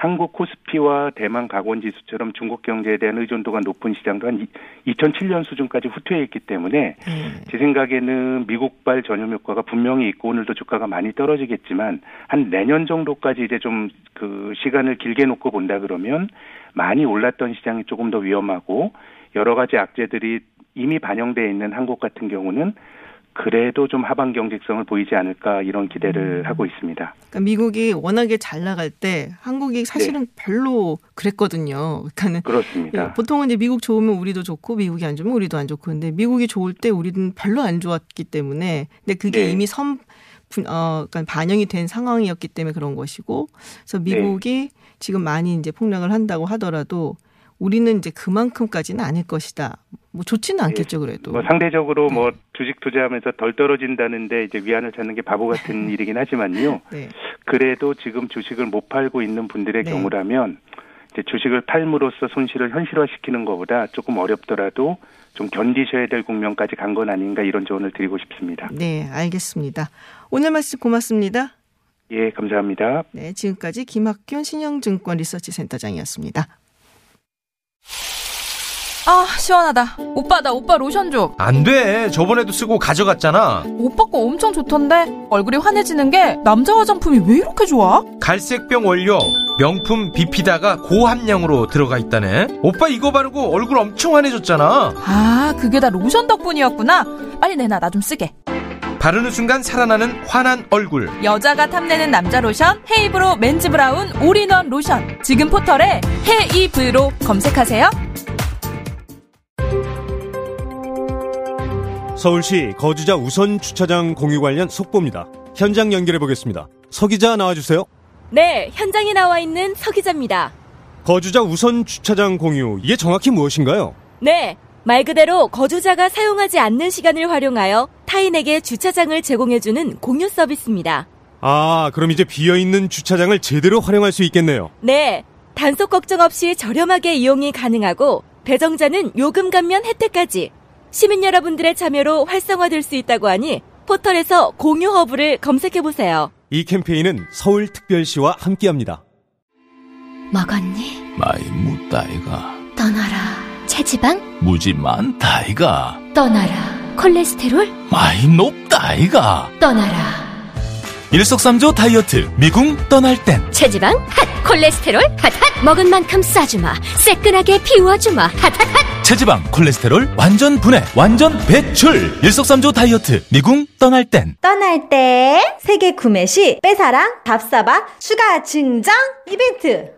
한국 코스피와 대만 가권 지수처럼 중국 경제에 대한 의존도가 높은 시장도 한 2007년 수준까지 후퇴해 있기 때문에 제 생각에는 미국발 전염 효과가 분명히 있고 오늘도 주가가 많이 떨어지겠지만 한 내년 정도까지 이제 좀 그 시간을 길게 놓고 본다 그러면 많이 올랐던 시장이 조금 더 위험하고 여러 가지 악재들이 이미 반영돼 있는 한국 같은 경우는 그래도 좀 하반 경직성을 보이지 않을까 이런 기대를 하고 있습니다. 그러니까 미국이 워낙에 잘 나갈 때 한국이 사실은 별로 그랬거든요. 그러니까는 그렇습니다. 예, 보통은 이제 미국 좋으면 우리도 좋고 미국이 안 좋으면 우리도 안 좋고 근데 미국이 좋을 때 우리는 별로 안 좋았기 때문에 근데 그게 네. 이미 선 분- 어, 그러니까 반영이 된 상황이었기 때문에 그런 것이고 그래서 미국이 지금 많이 이제 폭락을 한다고 하더라도 우리는 이제 그만큼까지는 아닐 것이다. 뭐 좋지는 않겠죠 그래도. 뭐 상대적으로 뭐 주식 투자하면서 덜 떨어진다는데 이제 위안을 찾는 게 바보 같은 일이긴 하지만요. 네. 그래도 지금 주식을 못 팔고 있는 분들의 네. 경우라면 이제 주식을 팔므로써 손실을 현실화시키는 것보다 조금 어렵더라도 좀 견디셔야 될 국면까지 간 건 아닌가 이런 조언을 드리고 싶습니다. 네, 알겠습니다. 오늘 말씀 고맙습니다. 예, 감사합니다. 네, 지금까지 김학균 신영증권 리서치 센터장이었습니다. 아 시원하다. 오빠 나 오빠 로션 좀. 안 돼. 저번에도 쓰고 가져갔잖아. 오빠 거 엄청 좋던데 얼굴이 환해지는 게 남자 화장품이 왜 이렇게 좋아? 갈색병 원료, 명품 비피다가 고함량으로 들어가 있다네. 오빠 이거 바르고 얼굴 엄청 환해졌잖아. 아 그게 다 로션 덕분이었구나. 빨리 내놔 나 좀 쓰게. 바르는 순간 살아나는 환한 얼굴. 여자가 탐내는 남자 로션 헤이브로 맨즈 브라운 올인원 로션. 지금 포털에 헤이브로 검색하세요. 서울시 거주자 우선 주차장 공유 관련 속보입니다. 현장 연결해 보겠습니다. 서 기자 나와주세요. 네, 현장에 나와 있는 서 기자입니다. 거주자 우선 주차장 공유 이게 정확히 무엇인가요? 네, 말 그대로 거주자가 사용하지 않는 시간을 활용하여 타인에게 주차장을 제공해주는 공유 서비스입니다. 아, 그럼 이제 비어 있는 주차장을 제대로 활용할 수 있겠네요. 네, 단속 걱정 없이 저렴하게 이용이 가능하고 배정자는 요금 감면 혜택까지 시민 여러분들의 참여로 활성화될 수 있다고 하니 포털에서 공유 허브를 검색해 보세요. 이 캠페인은 서울특별시와 함께합니다. 먹었니? 많이 묻다이가 떠나라. 체지방? 무지 많다 이가 떠나라. 콜레스테롤? 많이 높다 이가 떠나라. 일석삼조 다이어트 미궁 떠날 땐 체지방? 핫! 콜레스테롤? 핫! 핫! 먹은 만큼 쏴주마. 새끈하게 비워주마. 핫! 핫! 핫! 체지방 콜레스테롤 완전 분해 완전 배출 일석삼조 다이어트 미궁 떠날 땐 떠날 때 세계 구매 시 빼사랑 밥사바 추가 증정 이벤트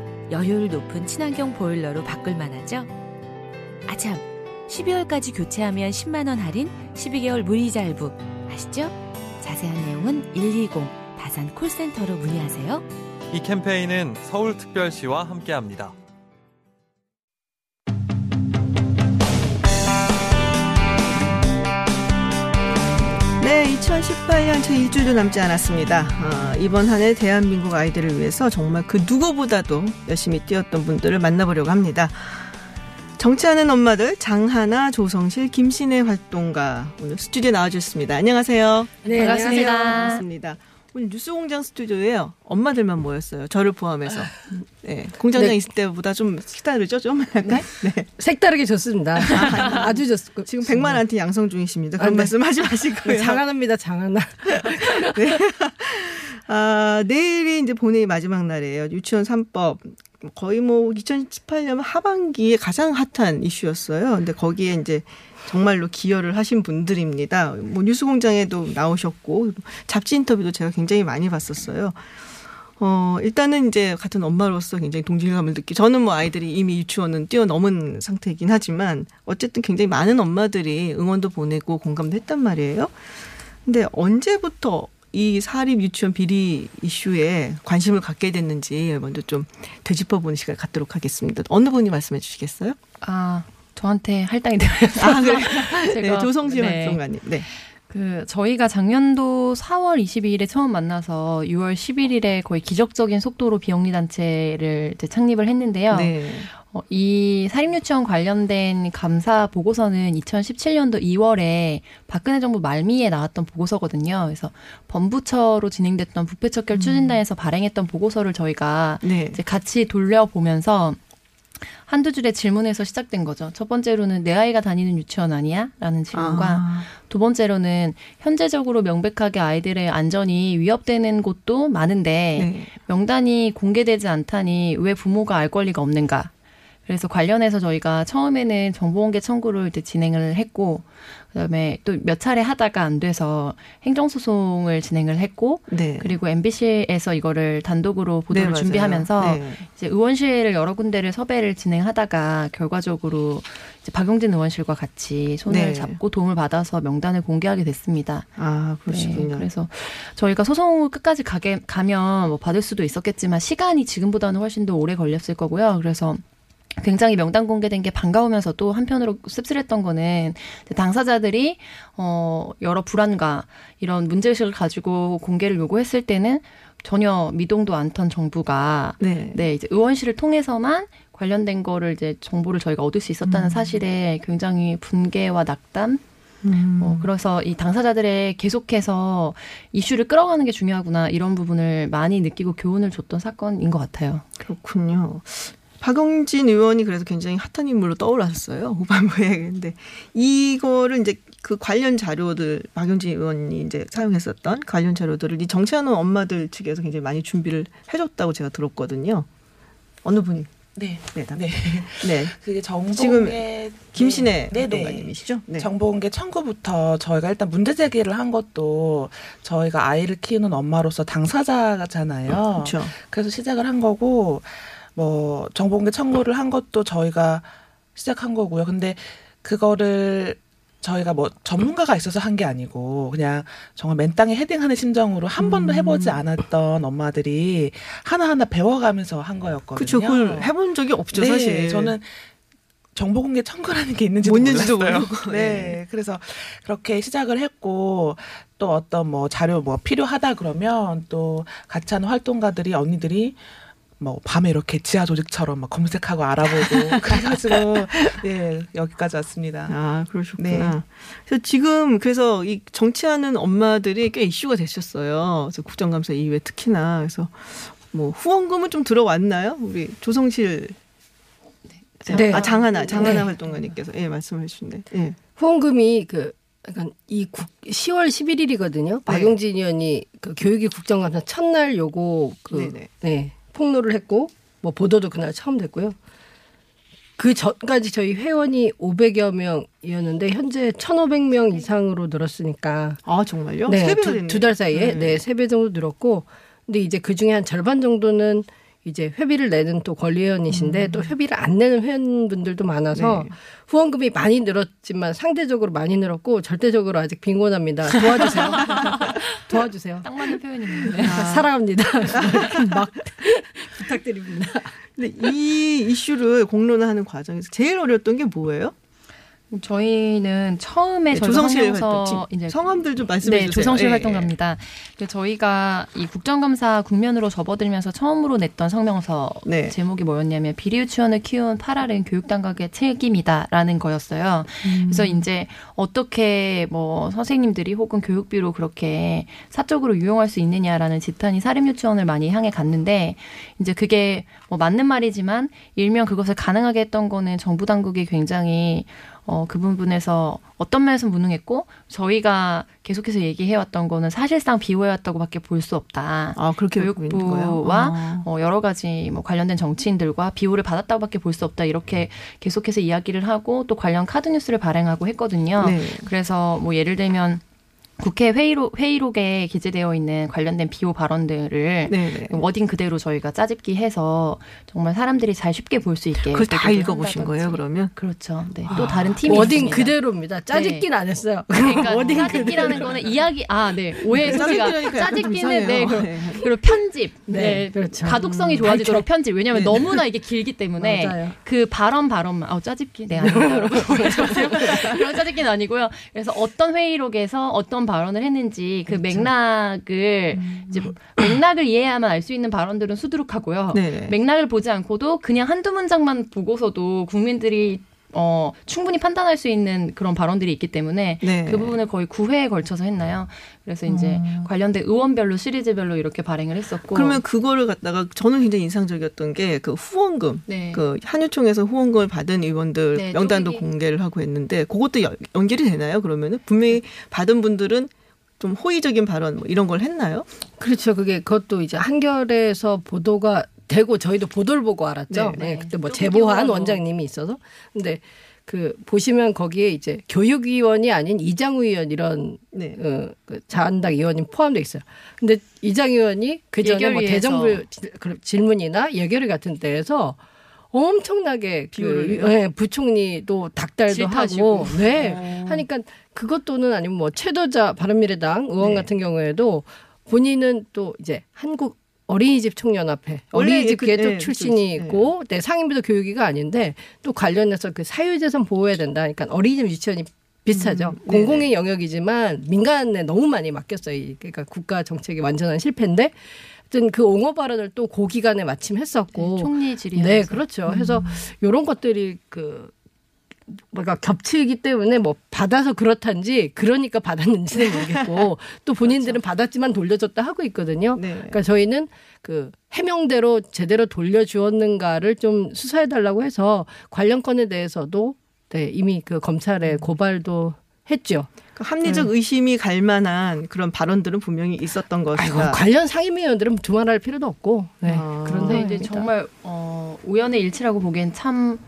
열효율 높은 친환경 보일러로 바꿀 만하죠? 아참, 12월까지 교체하면 10만원 할인, 12개월 무이자 할부. 아시죠? 자세한 내용은 120 다산 콜센터로 문의하세요. 이 캠페인은 서울특별시와 함께합니다. 2018년 제 2주도 남지 않았습니다. 아, 이번 한 해 대한민국 아이들을 위해서 정말 그 누구보다도 열심히 뛰었던 분들을 만나보려고 합니다. 정치하는 엄마들 장하나, 조성실, 김신혜 활동가 오늘 스튜디오에 나와주셨습니다. 안녕하세요. 네, 반갑습니다. 반갑습니다. 오늘 뉴스공장 스튜디오에요. 엄마들만 모였어요. 저를 포함해서. 네, 공장장 네. 있을 때보다 좀 색다르죠? 좀 약간? 네. 색다르게 좋습니다. 아주 좋습니다. 지금 100만 한테 양성 중이십니다. 그런 아, 네. 말씀 하지 마시고요. 장하나입니다, 장하나. 네. 아, 내일이 이제 본회의 마지막 날이에요. 유치원 3법. 거의 뭐 2018년 하반기에 가장 핫한 이슈였어요. 근데 거기에 이제 정말로 기여를 하신 분들입니다. 뭐 뉴스공장에도 나오셨고 잡지 인터뷰도 제가 굉장히 많이 봤었어요. 어, 일단은 이제 같은 엄마로서 굉장히 동질감을 느끼. 저는 뭐 아이들이 이미 유치원은 뛰어넘은 상태이긴 하지만 어쨌든 굉장히 많은 엄마들이 응원도 보내고 공감도 했단 말이에요. 근데 언제부터 이 사립 유치원 비리 이슈에 관심을 갖게 됐는지 먼저 좀 되짚어보는 시간을 갖도록 하겠습니다. 어느 분이 말씀해 주시겠어요? 아, 저한테 할당이 되어서. 아, 그래. 네, 조성실 활동가님. 네. 그 저희가 작년도 4월 22일에 처음 만나서 6월 11일에 거의 기적적인 속도로 비영리 단체를 이제 창립을 했는데요. 네. 어, 이 사립유치원 관련된 감사 보고서는 2017년도 2월에 박근혜 정부 말미에 나왔던 보고서거든요. 그래서 범부처로 진행됐던 부패척결 추진단에서 발행했던 보고서를 저희가 네. 이제 같이 돌려보면서 한두 줄의 질문에서 시작된 거죠. 첫 번째로는 내 아이가 다니는 유치원 아니야? 라는 질문과 아. 두 번째로는 현재적으로 명백하게 아이들의 안전이 위협되는 곳도 많은데 네. 명단이 공개되지 않다니 왜 부모가 알 권리가 없는가? 그래서 관련해서 저희가 처음에는 정보공개 청구를 이제 진행을 했고 그다음에 또 몇 차례 하다가 안 돼서 행정소송을 진행을 했고 네. 그리고 MBC에서 이거를 단독으로 보도를 네. 준비하면서 네. 이제 의원실을 여러 군데를 섭외를 진행하다가 결과적으로 이제 박용진 의원실과 같이 손을 네. 잡고 도움을 받아서 명단을 공개하게 됐습니다. 아, 그러시군요. 네, 그래서 저희가 소송을 끝까지 가게 가면 뭐 받을 수도 있었겠지만 시간이 지금보다는 훨씬 더 오래 걸렸을 거고요. 그래서 굉장히 명단 공개된 게 반가우면서도 한편으로 씁쓸했던 거는 당사자들이 어 여러 불안과 이런 문제의식을 가지고 공개를 요구했을 때는 전혀 미동도 않던 정부가 네. 네, 이제 의원실을 통해서만 관련된 거를 이제 정보를 저희가 얻을 수 있었다는 음. 사실에 굉장히 분개와 낙담 음. 어, 그래서 이 당사자들의 계속해서 이슈를 끌어가는 게 중요하구나 이런 부분을 많이 느끼고 교훈을 줬던 사건인 것 같아요. 그렇군요. 박용진 의원이 그래서 굉장히 핫한 인물로 떠올랐어요. 후반부에. 근데 이거를 이제 그 관련 자료들 박용진 의원이 이제 사용했었던 관련 자료들을 이 정치하는 엄마들 측에서 굉장히 많이 준비를 해줬다고 제가 들었거든요. 어느 분이? 네. 네. 답. 네. 네. 그게 정보공개 지금 김신혜 네, 네. 활동가님이시죠? 네. 정보공개 청구부터 저희가 일단 문제 제기를 한 것도 저희가 아이를 키우는 엄마로서 당사자잖아요. 그렇죠. 그래서 시작을 한 거고 뭐 정보공개 청구를 한 것도 저희가 시작한 거고요. 근데 그거를 저희가 뭐 전문가가 있어서 한 게 아니고 그냥 정말 맨 땅에 헤딩하는 심정으로 한 번도 해보지 않았던 엄마들이 하나하나 배워가면서 한 거였거든요. 그렇죠. 그걸 해본 적이 없죠, 네, 사실. 저는 정보 공개 청구라는 게 있는지도 몰랐어요. 모르고. 네. 네. 그래서 그렇게 시작을 했고 또 어떤 뭐 자료 뭐 필요하다 그러면 또 같이 하는 활동가들이 언니들이 뭐 밤에 이렇게 지하 조직처럼 막 검색하고 알아보고 그래가지고 예 여기까지 왔습니다. 아 그러셨구나. 네. 그래서 지금 그래서 이 정치하는 엄마들이 꽤 이슈가 되셨어요. 그래서 국정감사 이후에 특히나 그래서 뭐 후원금은 좀 들어왔나요? 우리 조성실 네. 아 장하나 장하나 네. 활동가님께서 예 말씀해 주신데 예. 후원금이 그 약간 이 국, 10월 11일이거든요. 박용진 의원이 그 교육위 국정감사 첫날 요거 그 네네. 네, 폭로를 했고 뭐 보도도 그날 처음 됐고요. 그 전까지 저희 회원이 500여 명이었는데 현재 1,500명 이상으로 늘었으니까. 아 정말요? 네, 세 배가 두, 사이에 네. 네, 세배 정도 늘었고 근데 이제 그 중에 한 절반 정도는 이제 회비를 내는 또 권리회원이신데 또 회비를 안 내는 회원분들도 많아서 네. 후원금이 많이 늘었지만 상대적으로 많이 늘었고 절대적으로 아직 빈곤합니다. 도와주세요. 도와주세요. 딱 맞는 표현입니다. 아, 사랑합니다. 막 부탁드립니다. 근데 이 이슈를 공론화하는 과정에서 제일 어려웠던 게 뭐예요? 저희는 처음에 네, 저희 조성실 활동, 이제 성함들 좀 말씀해 네, 주세요. 조성실 예, 활동가입니다. 그 저희가 이 국정감사 국면으로 접어들면서 처음으로 냈던 성명서 네. 제목이 뭐였냐면 비리 유치원을 키운 파랄은 교육당국의 책임이다라는 거였어요. 음. 그래서 이제 어떻게 뭐 선생님들이 혹은 교육비로 그렇게 사적으로 유용할 수 있느냐라는 지탄이 사립 유치원을 많이 향해 갔는데 이제 그게 뭐 맞는 말이지만 일명 그것을 가능하게 했던 거는 정부 당국이 굉장히 어, 그 부분에서 어떤 면에서 무능했고 저희가 계속해서 얘기해왔던 거는 사실상 비호해왔다고밖에 볼 수 없다. 아 그렇게 교육부와 아. 어, 여러 가지 뭐 관련된 정치인들과 비호를 받았다고밖에 볼 수 없다 이렇게 계속해서 이야기를 하고 또 관련 카드 뉴스를 발행하고 했거든요. 네. 그래서 뭐 예를 들면 국회 회의록, 회의록에 기재되어 있는 관련된 비호 발언들을 네, wording 그대로 저희가 짜집기 해서 정말 사람들이 잘 쉽게 볼 수 있게 그걸 다 읽어보신 한다든지. 거예요, 그러면? 그렇죠. 네. 아, 또 다른 팀이 wording 있습니다. 그대로입니다. 짜집기는 안 했어요. 그러니까 wording 짜집기라는 그대로. 거는 이야기 아네 오해 소지가 짜집기는 네. 그리고, 네. 그리고 편집 네, 네, 그렇죠. 가독성이 음, 좋아지도록. 편집 왜냐하면 네. 너무나 이게 길기 때문에 맞아요. 그 발언 발언만 아 짜집기 네 아닙니다 여러분. 그런 짜집기는 아니고요 그래서 어떤 회의록에서 어떤 발언을 했는지 그 맥락을 이제 맥락을 이해해야만 알 수 있는 발언들은 수두룩하고요. 네. 맥락을 보지 않고도 그냥 한두 문장만 보고서도 국민들이 어, 충분히 판단할 수 있는 그런 발언들이 있기 때문에 네. 그 부분을 거의 9회에 걸쳐서 했나요? 그래서 이제 관련된 의원별로 시리즈별로 이렇게 발행을 했었고 그러면 그거를 갖다가 저는 굉장히 인상적이었던 게 그 후원금, 네. 그 한유총에서 후원금을 받은 의원들 네, 명단도 쪼개기. 공개를 하고 했는데 그것도 연- 연결이 되나요? 그러면은 분명히 받은 분들은 좀 호의적인 발언 뭐 이런 걸 했나요? 그렇죠. 그게 그것도 이제 한겨레에서 보도가 되고 저희도 보도를 보고 알았죠. 네, 네, 네. 그때 뭐 제보한 기억나고. 원장님이 있어서. 근데 그 보시면 거기에 이제 교육위원이 아닌 이장우 의원 이런 네. 어, 그 자한당 의원이 포함돼 있어요. 근데 이장 의원이 그 전에 뭐. 대정부 질- 그 질문이나 예결위 같은 데에서 엄청나게 그? 예, 부총리도 닭달도 질타하시고. 하고 네 어. 하니까 그것 또는 아니면 뭐 최도자 바른미래당 의원 네. 같은 경우에도 본인은 또 이제 한국 어린이집 총연합회 원래 어린이집계 그- 또 네, 출신이 네. 있고 네, 상임부도 교육위가 아닌데 또 관련해서 그 사유재산 보호해야 된다. 그러니까 어린이집 유치원이 비슷하죠. 음, 네네. 공공의 영역이지만 민간에 너무 많이 맡겼어요. 이- 그러니까 국가 정책의 완전한 실패인데 어쨌든 그 옹호 발언을 또그 기간에 마침 했었고 네, 총리 질의하면서. 네, 그렇죠. 해서 이런 것들이 그 뭐가 겹치기 때문에 뭐 받아서 그렇단지 그러니까 받았는지는 모르겠고 또 본인들은 받았지만 돌려줬다 하고 있거든요. 네. 그러니까 저희는 그 해명대로 제대로 돌려주었는가를 좀 수사해 달라고 해서 관련 건에 대해서도 네, 이미 그 검찰에 고발도 했죠. 그 합리적 네. 의심이 갈 만한 그런 발언들은 분명히 있었던 것이다. 관련 상임위원들은 두말할 필요도 없고 네, 아. 그런 근데 상황입니다. 이제 정말 어, 우연의 일치라고 보기엔 참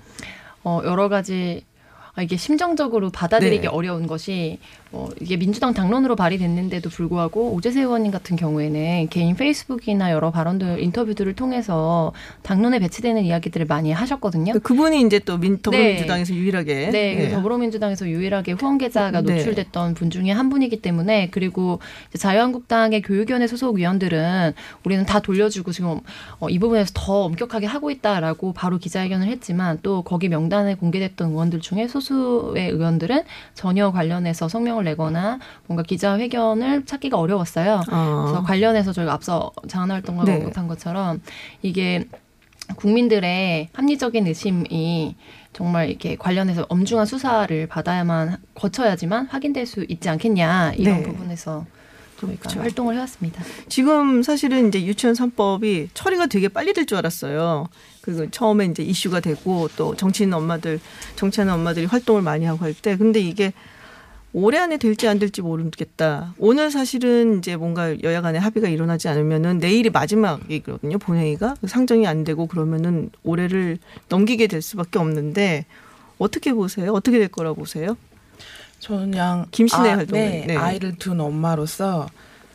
어, 여러 가지 아, 이게 심정적으로 받아들이기 네. 어려운 것이 어, 이게 민주당 당론으로 발의됐는데도 불구하고 오재세 의원님 같은 경우에는 개인 페이스북이나 여러 발언들 인터뷰들을 통해서 당론에 배치되는 이야기들을 많이 하셨거든요. 그분이 이제 또 민, 더불어민주당에서 유일하게 네, 네. 더불어민주당에서 유일하게 후원 계좌가 네. 노출됐던 분 중에 한 분이기 때문에 그리고 자유한국당의 교육위원회 소속 위원들은 우리는 다 돌려주고 지금 어, 이 부분에서 더 엄격하게 하고 있다라고 바로 기자회견을 했지만 또 거기 명단에 공개됐던 의원들 중에 소수의 의원들은 전혀 관련해서 성명을 내거나 뭔가 기자회견을 찾기가 어려웠어요. 아. 그래서 관련해서 저희가 앞서 장안활동하고 네. 못한 것처럼 이게 국민들의 합리적인 의심이 정말 이렇게 관련해서 엄중한 수사를 받아야만 거쳐야지만 확인될 수 있지 않겠냐 이런 네. 부분에서 그렇죠. 활동을 해왔습니다. 지금 사실은 이제 유치원 3법이 처리가 되게 빨리 될 줄 알았어요. 그 처음에 이제 이슈가 되고 또 정치인 엄마들, 정치하는 엄마들이 활동을 많이 하고 할 때. 근데 이게 올해 안에 될지 안 될지 모르겠다. 오늘 사실은 이제 뭔가 여야 간에 합의가 일어나지 않으면은 내일이 마지막이거든요. 본회의가 상정이 안 되고 그러면은 올해를 넘기게 될 수밖에 없는데 어떻게 보세요? 어떻게 될 거라고 보세요? 저는 그냥 김신혜 아, 활동을. 네, 네. 아이를 둔 엄마로서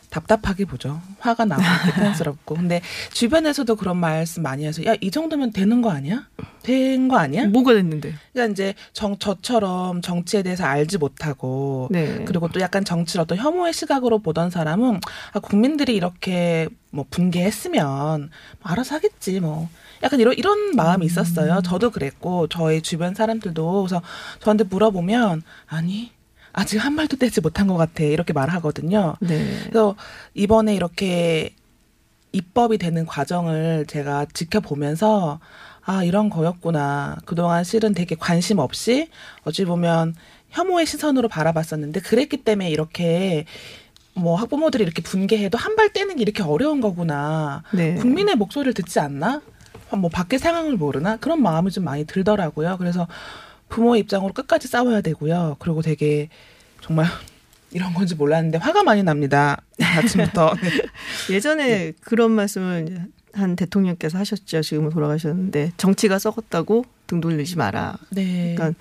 답답하게 보죠. 화가 나고 불편스럽고. 근데 주변에서도 그런 말씀 많이 해서 야, 이 정도면 되는 거 아니야? 된 거 아니야? 뭐가 됐는데? 그러니까 이제 정 저처럼 정치에 대해서 알지 못하고 네. 그리고 또 약간 정치를 어떤 혐오의 시각으로 보던 사람은 아, 국민들이 이렇게 뭐 분개했으면 뭐 알아서 하겠지 뭐. 약간 이런 이런 마음이 있었어요. 저도 그랬고 저희 주변 사람들도 그래서 저한테 물어보면 아니 아직 한 말도 떼지 못한 것 같아 이렇게 말하거든요. 네. 그래서 이번에 이렇게 입법이 되는 과정을 제가 지켜보면서 아 이런 거였구나. 그동안 실은 되게 관심 없이 어찌 보면 혐오의 시선으로 바라봤었는데 그랬기 때문에 이렇게 뭐 학부모들이 이렇게 분개해도 한 발 떼는 게 이렇게 어려운 거구나. 네. 국민의 목소리를 듣지 않나? 뭐 밖의 상황을 모르나? 그런 마음이 좀 많이 들더라고요. 그래서 부모 입장으로 끝까지 싸워야 되고요. 그리고 되게 정말 이런 건지 몰랐는데 화가 많이 납니다. 아침부터. 네. 예전에 그런 말씀을 한 대통령께서 하셨죠. 지금은 돌아가셨는데 정치가 썩었다고 등 돌리지 마라. 네. 그러니까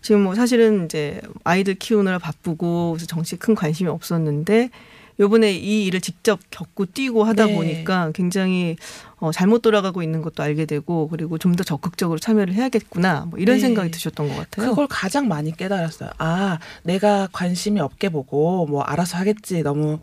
지금 뭐 사실은 이제 아이들 키우느라 바쁘고 정치에 큰 관심이 없었는데 요번에 이 일을 직접 겪고 뛰고 하다 네. 보니까 굉장히 어, 잘못 돌아가고 있는 것도 알게 되고 그리고 좀 더 적극적으로 참여를 해야겠구나 뭐 이런 네. 생각이 드셨던 것 같아요. 그걸 가장 많이 깨달았어요. 아, 내가 관심이 없게 보고 뭐 알아서 하겠지. 너무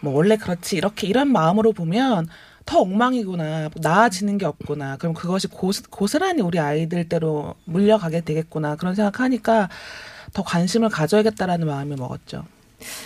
뭐 원래 그렇지. 이렇게 이런 마음으로 보면 더 엉망이구나. 나아지는 게 없구나. 그럼 그것이 고스, 고스란히 우리 아이들 대로 물려가게 되겠구나. 그런 생각하니까 더 관심을 가져야겠다라는 마음을 먹었죠.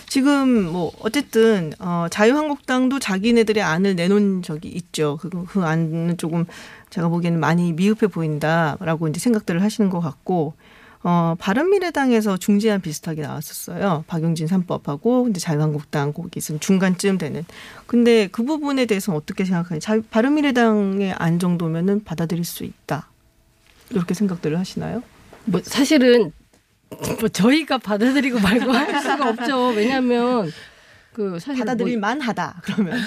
지금 뭐 어쨌든 어 자유한국당도 자기네들의 안을 내놓은 적이 있죠. 그, 그 안은 조금 제가 보기에는 많이 미흡해 보인다라고 이제 생각들을 하시는 것 같고 어 바른미래당에서 중재안 비슷하게 나왔었어요. 박용진 삼법하고 이제 자유한국당 거기 있으면 중간쯤 되는. 근데 그 부분에 대해서 어떻게 생각하니? 자, 바른미래당의 안 정도면은 받아들일 수 있다. 이렇게 생각들을 하시나요? 뭐 사실은 뭐 저희가 받아들이고 말고 할 수가 없죠. 왜냐하면 그 사실 받아들일 만하다. 그러면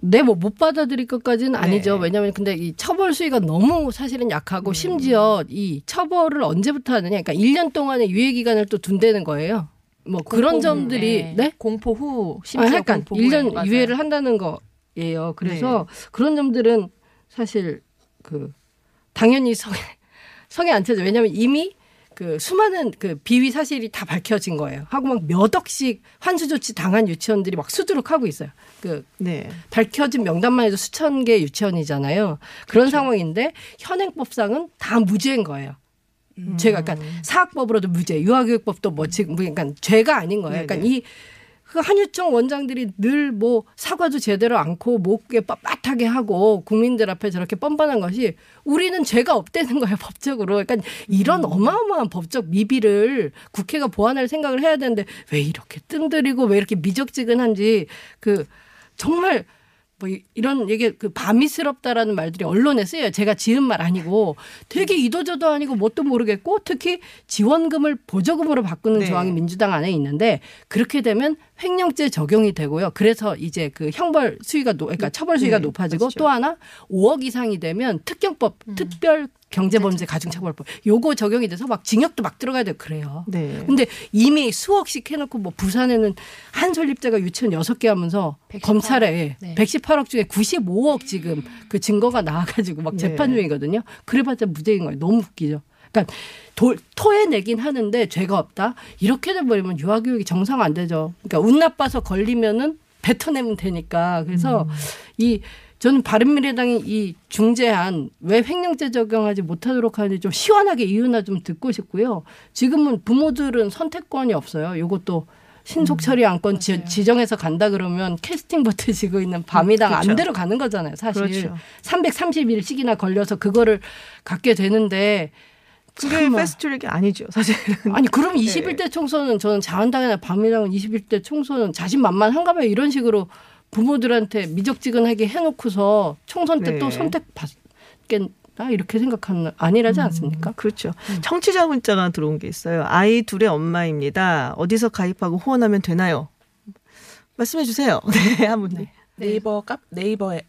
네, 뭐 못 받아들일 것까지는 네. 아니죠. 왜냐하면 근데 이 처벌 수위가 너무 사실은 약하고 심지어 이 처벌을 언제부터 하느냐. 그러니까 1년 동안의 유예 기간을 또 둔다는 거예요. 뭐 그런 공포 점들이 네. 네? 공포 후 아, 심지어 약간 공포 후에 1년 맞아요. 유예를 한다는 거예요. 그래서 그런 점들은 사실 그 당연히 성에 성에 안 차죠. 왜냐하면 이미 그 수많은 그 비위 사실이 다 밝혀진 거예요. 하고 막 몇 억씩 환수 조치 당한 유치원들이 막 수두룩하고 있어요. 그 네. 밝혀진 명단만 해도 수천 개 유치원이잖아요. 그런 상황인데 현행법상은 다 무죄인 거예요. 죄가 그러니까 사학법으로도 무죄, 유아교육법도 뭐 지금 그러니까 죄가 아닌 거예요. 그러니까 이 그 한유청 원장들이 늘 뭐 사과도 제대로 않고 목에 빳빳하게 하고 국민들 앞에 저렇게 뻔뻔한 것이 우리는 죄가 없다는 거예요 법적으로. 그러니까 이런 어마어마한 법적 미비를 국회가 보완할 생각을 해야 되는데 왜 이렇게 뜸들이고 왜 이렇게 미적지근한지 그 정말 뭐 이- 이런 얘기 그 바미스럽다라는 말들이 언론에 쓰여요. 제가 지은 말 아니고 되게 이도저도 아니고 뭣도 모르겠고 특히 지원금을 보조금으로 바꾸는 네. 조항이 민주당 안에 있는데 그렇게 되면 횡령죄 적용이 되고요. 그래서 이제 그 형벌 수위가 높, 그러니까 처벌 수위가 네, 높아지고 맞죠. 또 하나 5억 이상이 되면 특경법, 특별 경제범죄 가중처벌법 요거 적용이 돼서 막 징역도 막 들어가야 되고 그래요. 네. 근데 이미 수억씩 해놓고 뭐 부산에는 한 설립자가 유치원 여섯 개 하면서 검찰에 네. 118억 중에 95억 지금 그 증거가 나와가지고 막 네. 재판 중이거든요. 그래봤자 무죄인 거예요. 너무 웃기죠. 그러니까 돌, 토해내긴 하는데 죄가 없다. 이렇게 돼버리면 유아교육이 정상 안 되죠. 그러니까 운 나빠서 걸리면은 뱉어내면 되니까. 그래서 음. 이 저는 바른미래당이 이 중재안 왜 횡령죄 적용하지 못하도록 하는지 좀 시원하게 이유나 좀 듣고 싶고요. 지금은 부모들은 선택권이 없어요. 이것도 신속 처리 안건 지, 지정해서 간다 그러면 캐스팅 버튼 지고 있는 밤이당 그렇죠. 안 들어가는 거잖아요. 사실 그렇죠. 330일씩이나 걸려서 그거를 갖게 되는데 그게. 패스트트랙이 아니죠, 사실은. 아니 그럼 21대 총선은 저는 자한당이나 밤이당은 21대 총선은 자신만만한가 봐요. 이런 식으로 부모들한테 미적지근하게 해놓고서 총선 때 네. 또 선택 받겠다 이렇게 생각하는 아니라지 않습니까? 그렇죠. 청취자 문자가 들어온 게 있어요. 아이 둘의 엄마입니다. 어디서 가입하고 후원하면 되나요? 말씀해 주세요. 네, 한 분. 네. 네이버 카 네이버에 음,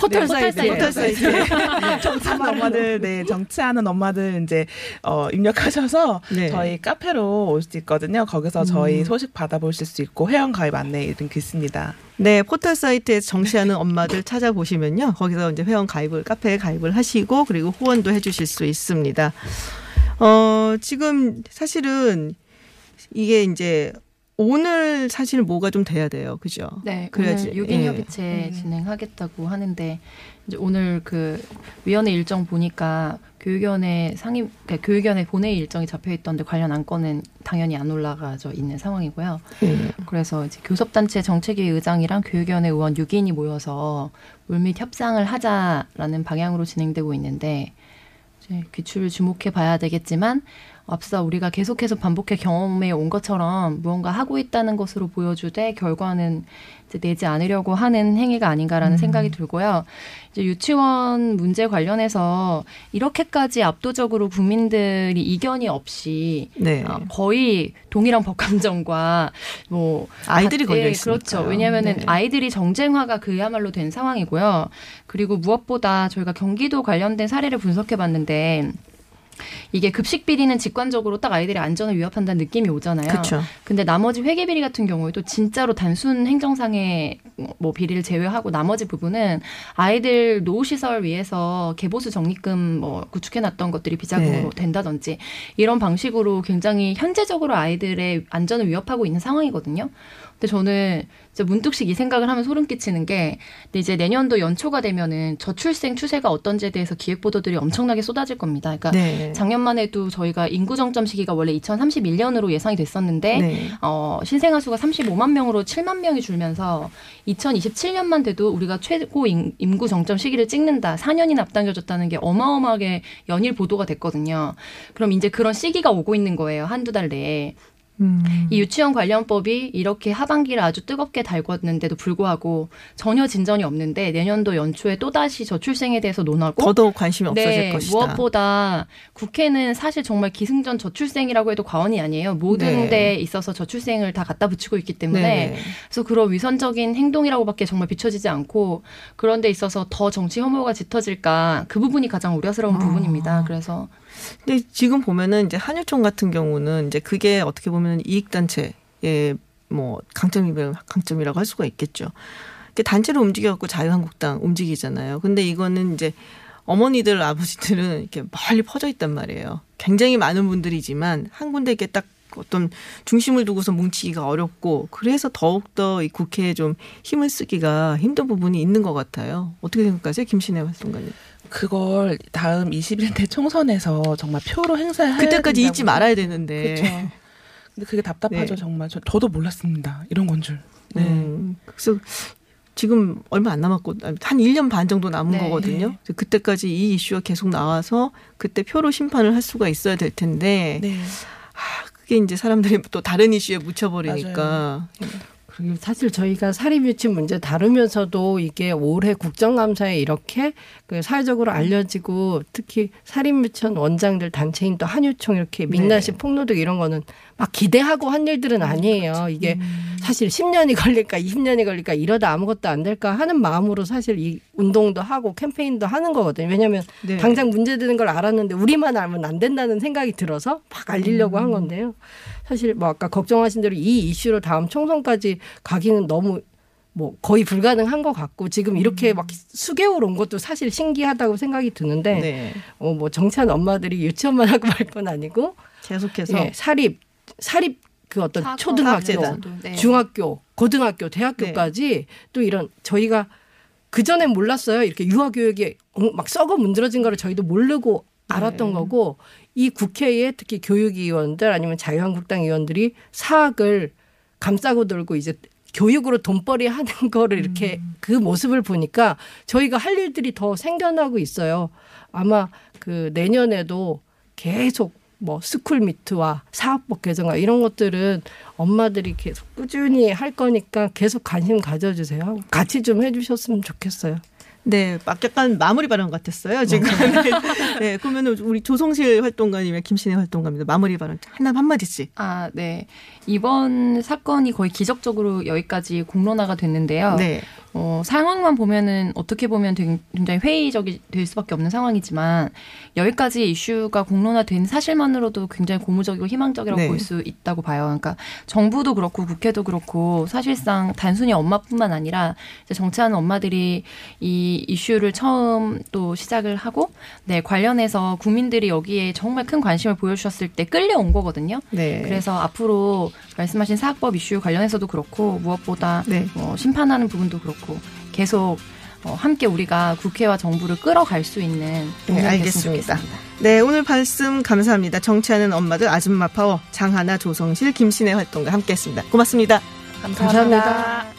포털 네, 사이트에. 포털 사이트에 네, 정치하는 엄마들, 네, 정치하는 엄마들 이제 어, 입력하셔서 네. 저희 카페로 올 수 있거든요. 거기서 저희 음. 소식 받아보실 수 있고 회원 가입 안내 이런 게 있습니다. 네, 포털 사이트에서 정치하는 엄마들 찾아보시면요. 거기서 이제 회원 가입을, 카페에 가입을 하시고, 그리고 후원도 해 주실 수 있습니다. 어, 지금 사실은 이게 이제 오늘 사실 뭐가 좀 돼야 돼요. 그죠? 네, 그래야지. 오늘 6인 예. 협의체 진행하겠다고 하는데 이제 오늘 그 위원회 일정 보니까 교육위원회 상임 그러니까 교육위원회 본회의 일정이 잡혀 있던데 관련 안건은 당연히 안 올라가져 있는 상황이고요. 예. 그래서 이제 교섭단체 정책위 의장이랑 교육위원회 의원 6인이 모여서 물밑 협상을 하자라는 방향으로 진행되고 있는데 이제 귀추를 주목해 봐야 되겠지만 앞서 우리가 계속해서 반복해 경험해 온 것처럼 무언가 하고 있다는 것으로 보여주되 결과는 이제 내지 않으려고 하는 행위가 아닌가라는 생각이 들고요. 이제 유치원 문제 관련해서 이렇게까지 압도적으로 국민들이 이견이 없이 네. 어, 거의 동일한 법감정과 뭐 아이들이 다- 걸려 예, 있으니까요. 그렇죠. 왜냐하면은 네. 아이들이 정쟁화가 그야말로 된 상황이고요. 그리고 무엇보다 저희가 경기도 관련된 사례를 분석해 봤는데 이게 급식 비리는 직관적으로 딱 아이들의 안전을 위협한다는 느낌이 오잖아요. 그쵸. 근데 나머지 회계 비리 같은 경우에도 진짜로 단순 행정상의 뭐 비리를 제외하고 나머지 부분은 아이들 노후 시설 위해서 개보수 적립금 뭐 구축해 놨던 것들이 비자금으로 네. 된다든지 이런 방식으로 굉장히 현재적으로 아이들의 안전을 위협하고 있는 상황이거든요. 근데 저는 이제 문득씩 이 생각을 하면 소름 끼치는 게 근데 이제 내년도 연초가 되면은 저출생 추세가 어떤지에 대해서 기획 보도들이 엄청나게 쏟아질 겁니다. 그러니까 네. 작년만 해도 저희가 인구 정점 시기가 원래 2031년으로 예상이 됐었는데 네. 어, 신생아 수가 35만 명으로 7만 명이 줄면서 2027년만 돼도 우리가 최고 인, 인구 정점 시기를 찍는다. 4년이나 앞당겨졌다는 게 어마어마하게 연일 보도가 됐거든요. 그럼 이제 그런 시기가 오고 있는 거예요. 한두 달 내에. 음. 이 유치원 관련법이 이렇게 하반기를 아주 뜨겁게 달궜는데도 불구하고 전혀 진전이 없는데 내년도 연초에 또다시 저출생에 대해서 논하고 더더욱 관심이 없어질 네, 것이다. 무엇보다 국회는 사실 정말 기승전 저출생이라고 해도 과언이 아니에요. 모든 네. 데에 있어서 저출생을 다 갖다 붙이고 있기 때문에 네. 그래서 그런 위선적인 행동이라고밖에 정말 비춰지지 않고 그런 데 있어서 더 정치 혐오가 짙어질까 그 부분이 가장 우려스러운 아. 부분입니다. 그래서 근데 지금 보면은 이제 한유총 같은 경우는 이제 그게 어떻게 보면 이익 단체의 뭐 강점이면 강점이라고 할 수가 있겠죠. 이렇게 단체로 움직여갖고 자유한국당 움직이잖아요. 근데 이거는 이제 어머니들 아버지들은 이렇게 멀리 퍼져 있단 말이에요. 굉장히 많은 분들이지만 한 군데 이렇게 딱 어떤 중심을 두고서 뭉치기가 어렵고 그래서 더욱더 이 국회에 좀 힘을 쓰기가 힘든 부분이 있는 것 같아요. 어떻게 생각하세요? 김신혜 활동가님. 그걸 다음 21대 총선에서 정말 표로 행사해야 그때까지. 잊지 말아야 되는데. 그렇죠. 근데 그게 답답하죠 네. 정말. 저, 저도 몰랐습니다. 이런 건 줄. 네. 음, 그래서 지금 얼마 안 남았고 한 1년 반 정도 남은 네. 거거든요. 그때까지 이 이슈가 계속 나와서 그때 표로 심판을 할 수가 있어야 될 텐데 네. 아, 그게 이제 사람들이 또 다른 이슈에 묻혀버리니까 그리 고 사실 저희가 사립유치 문제 다루면서도 이게 올해 국정감사에 이렇게 그 사회적으로 알려지고 특히 사립유치원 원장들 단체인 또 한유총 이렇게 민낯이 폭로되고 이런 거는 막 기대하고 한 일들은 아니에요. 이게 사실 10년이 걸릴까 20년이 걸릴까 이러다 아무것도 안 될까 하는 마음으로 사실 이 운동도 하고 캠페인도 하는 거거든요. 왜냐하면 네. 당장 문제되는 걸 알았는데 우리만 알면 안 된다는 생각이 들어서 막 알리려고 한 건데요. 사실 뭐 아까 걱정하신 대로 이 이슈로 다음 총선까지 가기는 너무 뭐 거의 불가능한 것 같고 지금 이렇게 막 수개월 온 것도 사실 신기하다고 생각이 드는데 네. 어 뭐 정치한 엄마들이 유치원만 하고 말 건 아니고 계속해서 예, 사립 사립 그 어떤 사학원, 초등학교. 네. 중학교, 고등학교, 대학교까지 또 이런 저희가 그 전에 몰랐어요. 이렇게 유아 교육이 막 썩어 문드러진 거를 저희도 모르고 알았던 거고 이 국회에 특히 교육위원들 아니면 자유한국당 의원들이 사학을 감싸고 들고 이제 교육으로 돈벌이 하는 거를 이렇게 그 모습을 보니까 저희가 할 일들이 더 생겨나고 있어요. 아마 그 내년에도 계속 뭐 스쿨 미투와 사학법 개정과 이런 것들은 엄마들이 계속 꾸준히 할 거니까 계속 관심 가져주세요. 같이 좀 해주셨으면 좋겠어요. 네, 막 약간 마무리 발언 같았어요, 지금. 네, 그러면은 우리 조성실 활동가님의 김신애 활동가입니다. 마무리 발언 하나 한마디씩. 아, 네. 이번 사건이 거의 기적적으로 여기까지 공론화가 됐는데요. 네. 어, 상황만 보면은 어떻게 보면 굉장히 회의적이 될 수밖에 없는 상황이지만 여기까지 이슈가 공론화된 사실만으로도 굉장히 고무적이고 희망적이라고 네. 볼수 있다고 봐요. 그러니까 정부도 그렇고 국회도 그렇고 사실상 단순히 엄마뿐만 아니라 정치하는 엄마들이 이 이슈를 처음 또 시작을 하고 네 관련해서 국민들이 여기에 정말 큰 관심을 보여주셨을 때 끌려온 거거든요. 네. 그래서 앞으로 말씀하신 사학법 이슈 관련해서도 그렇고 무엇보다 네. 뭐 심판하는 부분도 그렇고 계속 어, 함께 우리가 국회와 정부를 끌어갈 수 있는 네, 알겠습니다. 네, 오늘 말씀 감사합니다. 정치하는 엄마들 아줌마 파워 장하나 조성실 김신혜 활동가 함께했습니다. 고맙습니다. 감사합니다.